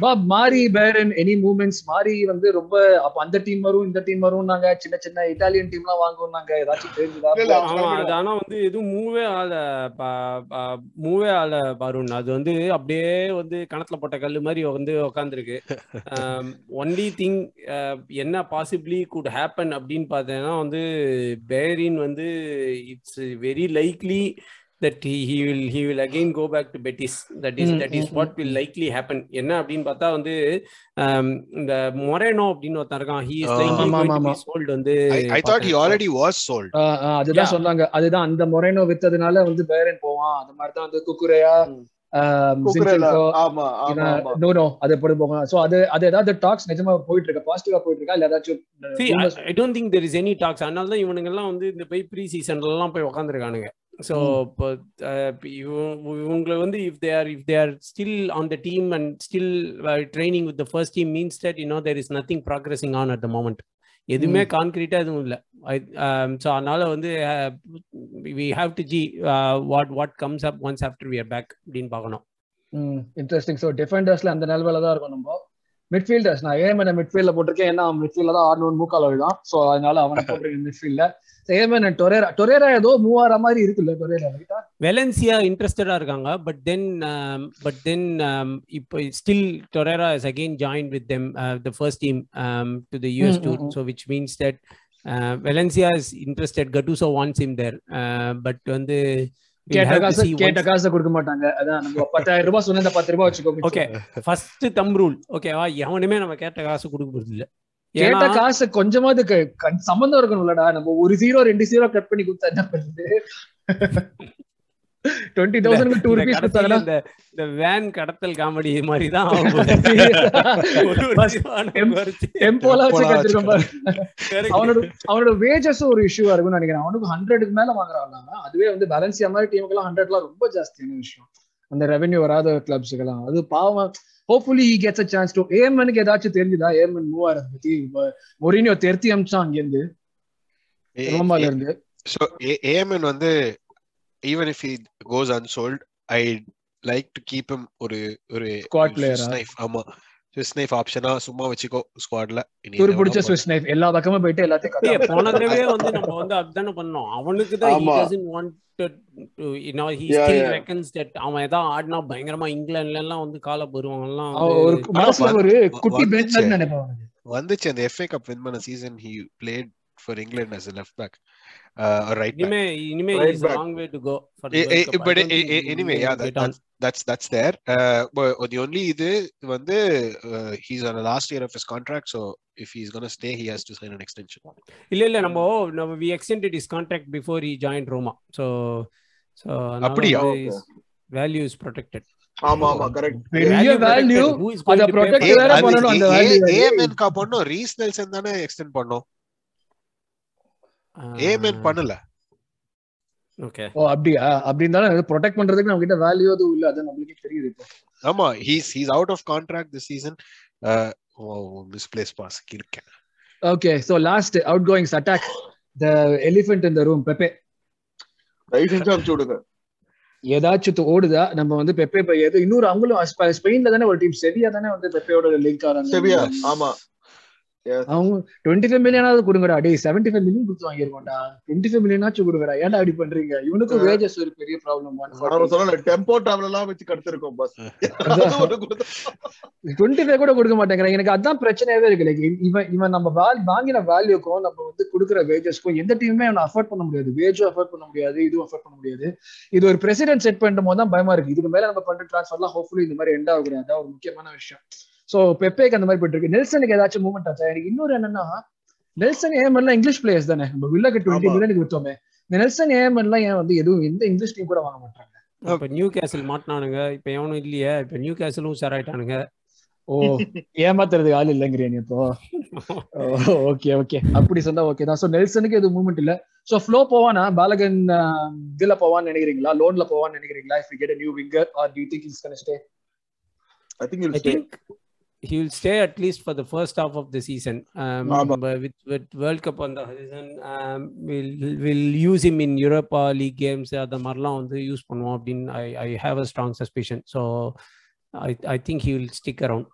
பா மாரி பேரன் எனி மூவ்மெண்ட்ஸ் மாரி வந்து ரொம்ப அப்ப அந்த டீம் வரும் இந்த டீம் வரும் நாங்க சின்ன சின்ன இட்டாலியன் டீம்லாம் வாங்குவோம் நாங்க ஏதாச்சும் தெரிஞ்சுதா? அது ஆனா வந்து எதுவும் மூவே ஆல மூவே ஆல வருண். அது வந்து அப்படியே வந்து கணத்துல போட்ட கல்லு மாதிரி வந்து உக்காந்துருக்கு. ஒன்லி திங் என்ன பாசிபிளி குட் ஹேப்பன் அப்படின்னு பார்த்தேன்னா வந்து பேரின் வந்து it's very likely that he, he will he will again go back to Betis. That is Mm, that is mm, what mm, will mm. likely happen. என்ன அப்படின்னு பார்த்தா வந்து um, இந்த மொரேனோ அப்படின்னு ஒருத்தன் இருக்கான் to ஆமா, be sold வந்து I, I thought he பார்த்தேன். already was sold. ஆஹ் ஆஹ் அதுதான். சொன்னாங்க அதுதான் அந்த மொரேனோ வித்ததுனால வந்து பேரன் போவான் அந்த மாதிரி தான் வந்து குக்குரையா அதை அது அது டாக்ஸ் நிஜமா போயிட்டு இவனுங்க எல்லாம் வந்து இந்த போய் ப்ரீ சீசன்லாம் போய் உக்காந்துருக்கானுங்க ஸோ ம். இப்போ இவங்களை வந்து if they are if they are still on the team and still training with first team means that you know there is nothing progressing on at the moment எதுவுமே கான்கிரீட்டா எதுவும் இல்லை. ஸோ அதனால வந்து we have to see what what comes up once after we are back அப்படின்னு பார்க்கணும். இன்ட்ரெஸ்டிங் ஸோ டிஃபெண்டர்ஸ்ல அந்த நிலவில தான் இருக்கும் நம்ம மிட்ஃபீல்டர்ஸ் நான் ஏமன் மிட்ஃபீல்ட்ல போட்டிருக்கேன். ஏன்னா மிட்ஃபீல்ட்ல தான் ஆடணும் மூக்கால தான் ஸோ அதனால அவனை போட்டிருக்கேன் மிட்ஃபீல்ட்ல ஏமன் டொரேரா டொரேரா ஏதோ மூவ் ஆற மாதிரி இருக்குல்ல டொரேரா ரைட்டா வெலன்சியா இன்ட்ரெஸ்டடா இருக்காங்க. பட் தென் பட் தென் இப்போ still Torreira is again join with them the first team to the US tour. So which means that Valencia is interested Gattuso wants him there but வந்து கேட்ட காசு கேட்ட காசை கொடுக்க மாட்டாங்க. அதான் நம்ம பத்தாயிரம் ரூபாய் சொன்ன பத்து ரூபாய் வச்சுக்கோ ஓகே ஃபர்ஸ்ட் தம் ரூல் ஓகேவா எவனுமே நம்ம கேட்ட காசு கொடுக்க போறது இல்ல. கேட்ட காசு கொஞ்சமாவது சம்பந்தம் இருக்கணும்லடா. நம்ம ஒரு ஜீரோ ரெண்டு ஜீரோ கட் பண்ணி கொடுத்தா என்ன பண்ணுது டுவெண்ட்டி தௌசண்ட் டூ ருபீஸ் கொடுத்தாங்கன்னா இந்த இந்த வேன் கடத்தல் காமெடி மாதிரி தான் வச்சு கட்டிருக்கோம். அவனோட அவனோட வேஜஸ் ஒரு இஷ்யூவா இருக்கும்னு நினைக்கிறேன். அவனுக்கு ஹண்ட்ரடுக்கு மேல வாங்குறாங்க அதுவே வந்து பேலன்சியா மாதிரி டீமுக்கு எல்லாம் ஹண்ட்ரட்லாம் ரொம்ப ஜாஸ்தியான விஷயம். அந்த ரெவென்யூ வராத கிளப்ஸுக்கெல்லாம் அது பாவம். Hopefully he gets a chance to ஏமனுக்கு ஏதாச்சும் தெரிஞ்சுதா? ஏமன் மூவ் ஆறது பத்தி? மொரினியோ தெருத்தி அமிச்சான் அங்கிருந்து ரோமால இருந்து. வந்து even if goes unsold, I like to keep him ஒரு ஒரு? Swiss knife. ஆமா Swiss knife ஆப்ஷனா சும்மா வச்சுக்கோ ஸ்குவாட்ல துரு பிடிச்ச ஸ்விஸ் நைஃப் எல்லா பக்கமும் போயிட்டு எல்லாத்தையும் போன தடவையே வந்து நம்ம வந்து அதுதானே பண்ணோம் அவனுக்கு தான் he ஆமா. doesn't want to to, you know he Yeah, still yeah. reckons that அவன் ஏதாவது ஆடினா பயங்கரமா இங்கிலாந்துல எல்லாம் வந்து கால போருவாங்கலாம் அவன் ஒரு மனசுல ஒரு குட்டி வந்துச்சு. பெஞ்ச் நினைப்பான் அவனுக்கு. வந்துச்சு அந்த FA கப் வின் பண்ண season he played for England as a left back uh, or right back இனிமே இனிமே Right is a back. long way to go for Eh, the World eh, Cup. I but don't eh, think eh, he anyway will yeah that, get on. that's that's that's there uh, but the only இது வந்து uh, he's on the last year of his contract so if he's gonna stay he has to sign an extension இல்ல இல்ல நம்ம நம்ம we extended his contract before he joined Roma so so அப்படியா? வேல்யூ இஸ் protected ஆமா ஆமா கரெக்ட் பெரிய value protected. Who is going அத to pay protect for வேற that? அது பண்ணணும் அந்த A- value. A- AMN கா பண்ணோம் ரீஸ் நெல்சன் தானே எக்ஸ்டெண்ட் பண்ணோம் ஏமென் பண்ணல. ஓகே ஓ அப்படியா? அப்படி இருந்தாலும் ப்ரொடெக்ட் பண்றதுக்கு நம்ம கிட்ட வேல்யூ எதுவும் இல்ல. அது நம்மளுக்கே தெரியுது இப்போ. ஆமா he's he's out of contract this season misplace pass இருக்கேன். Okay so last outgoings attack the elephant in the room Pepe தயவு செஞ்சு அனுப்பிச்சு விடுங்க. ஏதாச்சும் து- ஓடுதா? நம்ம வந்து பெப்பே எது இன்னொரு அவங்களும் ஸ்ப- ஸ்பெயின்ல தானே ஒரு டீம் செவியா தானே வந்து பெப்பேயோட லிங்க் செவியா ஆறாங்க ஆமா. அவங்க டுவெண்ட்டி ஃபைவ் மில்லியனாவது கொடுங்கடா. டேய் செவன்டி ஃபைவ் மில்லியன் கொடுத்து வாங்கிருக்கோம்டா டுவெண்ட்டி ஃபைவ் மில்லியனாச்சும் கொடுங்கடா. ஏன்டா அப்படி பண்றீங்க? இவனுக்கும் வேஜஸ் ஒரு பெரிய ப்ராப்ளம் சொன்ன டெம்போ டிராவல் எல்லாம் வச்சு கடத்திருக்கோம் பஸ் டுவெண்ட்டி ஃபைவ் கூட கொடுக்க மாட்டேங்கிறாங்க எனக்கு அதான் பிரச்சனையாவே இருக்கு. லைக் இவன் இவன் நம்ம வாங்கின வேல்யூக்கும் நம்ம வந்து கொடுக்குற வேஜஸ்க்கும் எந்த டீமுமே அவனை அஃபோர்ட் பண்ண முடியாது. வேஜும் அஃபோர்ட் பண்ண முடியாது இதுவும் அஃபோர்ட் பண்ண முடியாது. இது ஒரு பிரசிடென்ட் செட் பண்ணும் போது தான் பயமா இருக்கு. இதுக்கு மேல நம்ம பண்ற ட்ரான்ஸ்ஃபர்லாம் ஹோப்ஃபுல்லி இந்த மாதிரி எண்ட் ஆகக்கூடாது அதான் ஒரு முக்கியமான விஷயம். சோ பெப்பேக்கு அந்த மாதிரி போயிட்டு இருக்கு. நெல்சனுக்கு ஏதாச்சும் மூவ்மெண்ட் ஆச்சா? எனக்கு இன்னொரு என்னன்னா நெல்சன் ஏஎம்எல்லாம் இங்கிலீஷ் பிளேயர்ஸ் தானே? நம்ம வில்லாக்கு டுவெண்ட்டி. மில்லியனுக்கு வித்தோமே இந்த நெல்சன் ஏஎம்எல்லாம் ஏன் வந்து எதுவும் எந்த இங்கிலீஷ் டீம் கூட வாங்க மாட்டாங்க? இப்ப நியூ கேசல் மாட்டினானுங்க. இப்ப எவனும் இல்லையே. இப்ப நியூ கேசலும் உஷாராயிட்டானுங்க ஓ. ஏமாத்துறதுக்கு ஆள் இல்லைங்கிறியா நீ இப்போ? ஓகே ஓகே அப்படி சொன்னா ஓகே தான். சோ நெல்சனுக்கு எதுவும் மூவ்மெண்ட் இல்ல. சோ ஃப்ளோ போவானா? பாலகன் இதுல போவான்னு நினைக்கிறீங்களா? லோன்ல போவான்னு நினைக்கிறீங்களா? If you get a new winger are do you think is gonna stay? I think he will stay at least for the first half of the season. Um, with, with World Cup on the horizon, um, we'll, we'll use him in Europa League games. அந்த மாதிரிலாம் வந்து யூஸ் பண்ணுவோம் அப்படின்னு I, I have a strong suspicion. So I, I think he will stick around.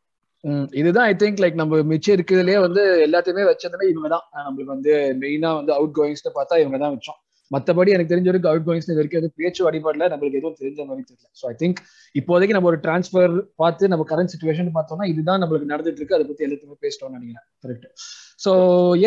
ம், இதுதான் ஐ திங்க் லைக் நம்ம மிச்சம் இருக்கிறதுலயே வந்து எல்லாத்தையுமே வச்சதுமே இவங்க தான் நம்மளுக்கு வந்து மெயினா வந்து அவுட் கோயிங்ஸ் பார்த்தா இவங்க தான் வச்சோம் மத்தபடி எனக்கு தெரிஞ்ச வரைக்கும் அவுட் கோயிங்ஸ் இது வரைக்கும் எதுவும் பேச்சு அடிப்படையில் நம்மளுக்கு எதுவும் தெரிஞ்ச மாதிரி தெரியல. ஸோ ஐ திங்க் இப்போதைக்கு நம்ம ஒரு டிரான்ஸ்ஃபர் பார்த்து நம்ம கரண்ட் சுச்சுவேஷன் பார்த்தோம்னா இதுதான் நம்மளுக்கு நடந்துட்டு இருக்கு அதை பத்தி எல்லாத்தையுமே பேசிட்டோம்னு நினைக்கிறேன். Correct so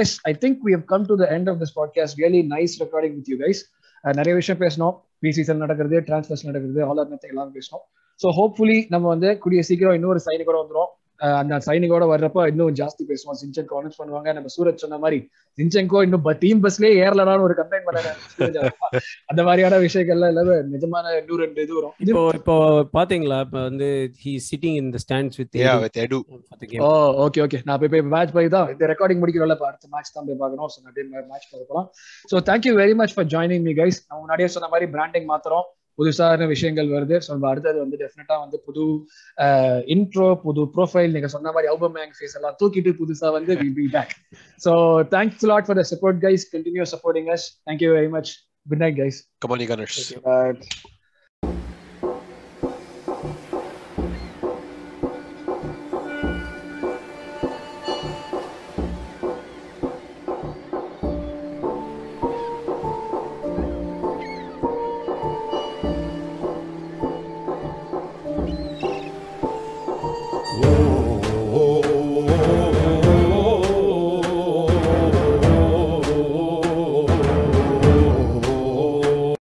yes I think we have come to the end of this podcast really nice recording with you guys நிறைய விஷயம் பேசணும் ப்ரீ சீசன் நடக்கிறது டிரான்ஸ்ஃபர்ஸ் நடக்கிறது ஆல் ஆர் எல்லாமே பேசணும் ஸோ ஹோப்ஃபுல்லி நம்ம வந்து கூடிய சீக்கிரம் இன்னொரு சைனி கூட வந்துடும் அந்த சைனிங்கோட வர்றப்ப இன்னும் ஜாஸ்தி பேசுவோம். சிஞ்சன்கோ அனௌன்ஸ் பண்ணுவாங்க. நம்ம சூரஜ் சொன்ன மாதிரி சிஞ்சன்கோ இன்னும் டீம் பஸ்லயே ஏறலடான்னு ஒரு கம்ப்ளைண்ட் பண்ண அந்த மாதிரியான விஷயங்கள்லாம் இல்லாம நிஜமான இன்னும் ரெண்டு இது வரும். இப்போ இப்போ பாத்தீங்களா? இப்போ வந்து he sitting in the stands with Yeah, with Edu. ஓ ஓகே ஓகே நான் போய் போய் மேட்ச் போய் தான் இந்த ரெக்கார்டிங் முடிக்கிறோம்ல இப்போ அடுத்த மேட்ச் தான் போய் பார்க்கணும். ஸோ நான் மேட்ச் பார்க்க போகலாம் so thank you very much for joining me guys நான் முன்னாடியே சொன்ன மாதிரி பிராண்டிங் மாத்திரம் புதுசான விஷயங்கள் வருது. ஸோ நம்ம அடுத்தது வந்து டெஃபினட்டா வந்து புது இன்ட்ரோ புது ப்ரொஃபைல் நீங்க சொன்ன மாதிரி அல்பம் ஃபேஸ் எல்லாம் தூக்கிட்டு புதுசா வந்து will be back so thanks lot for the support guys continue supporting us thank you very much good night guys Come on, you Gunners. Bye.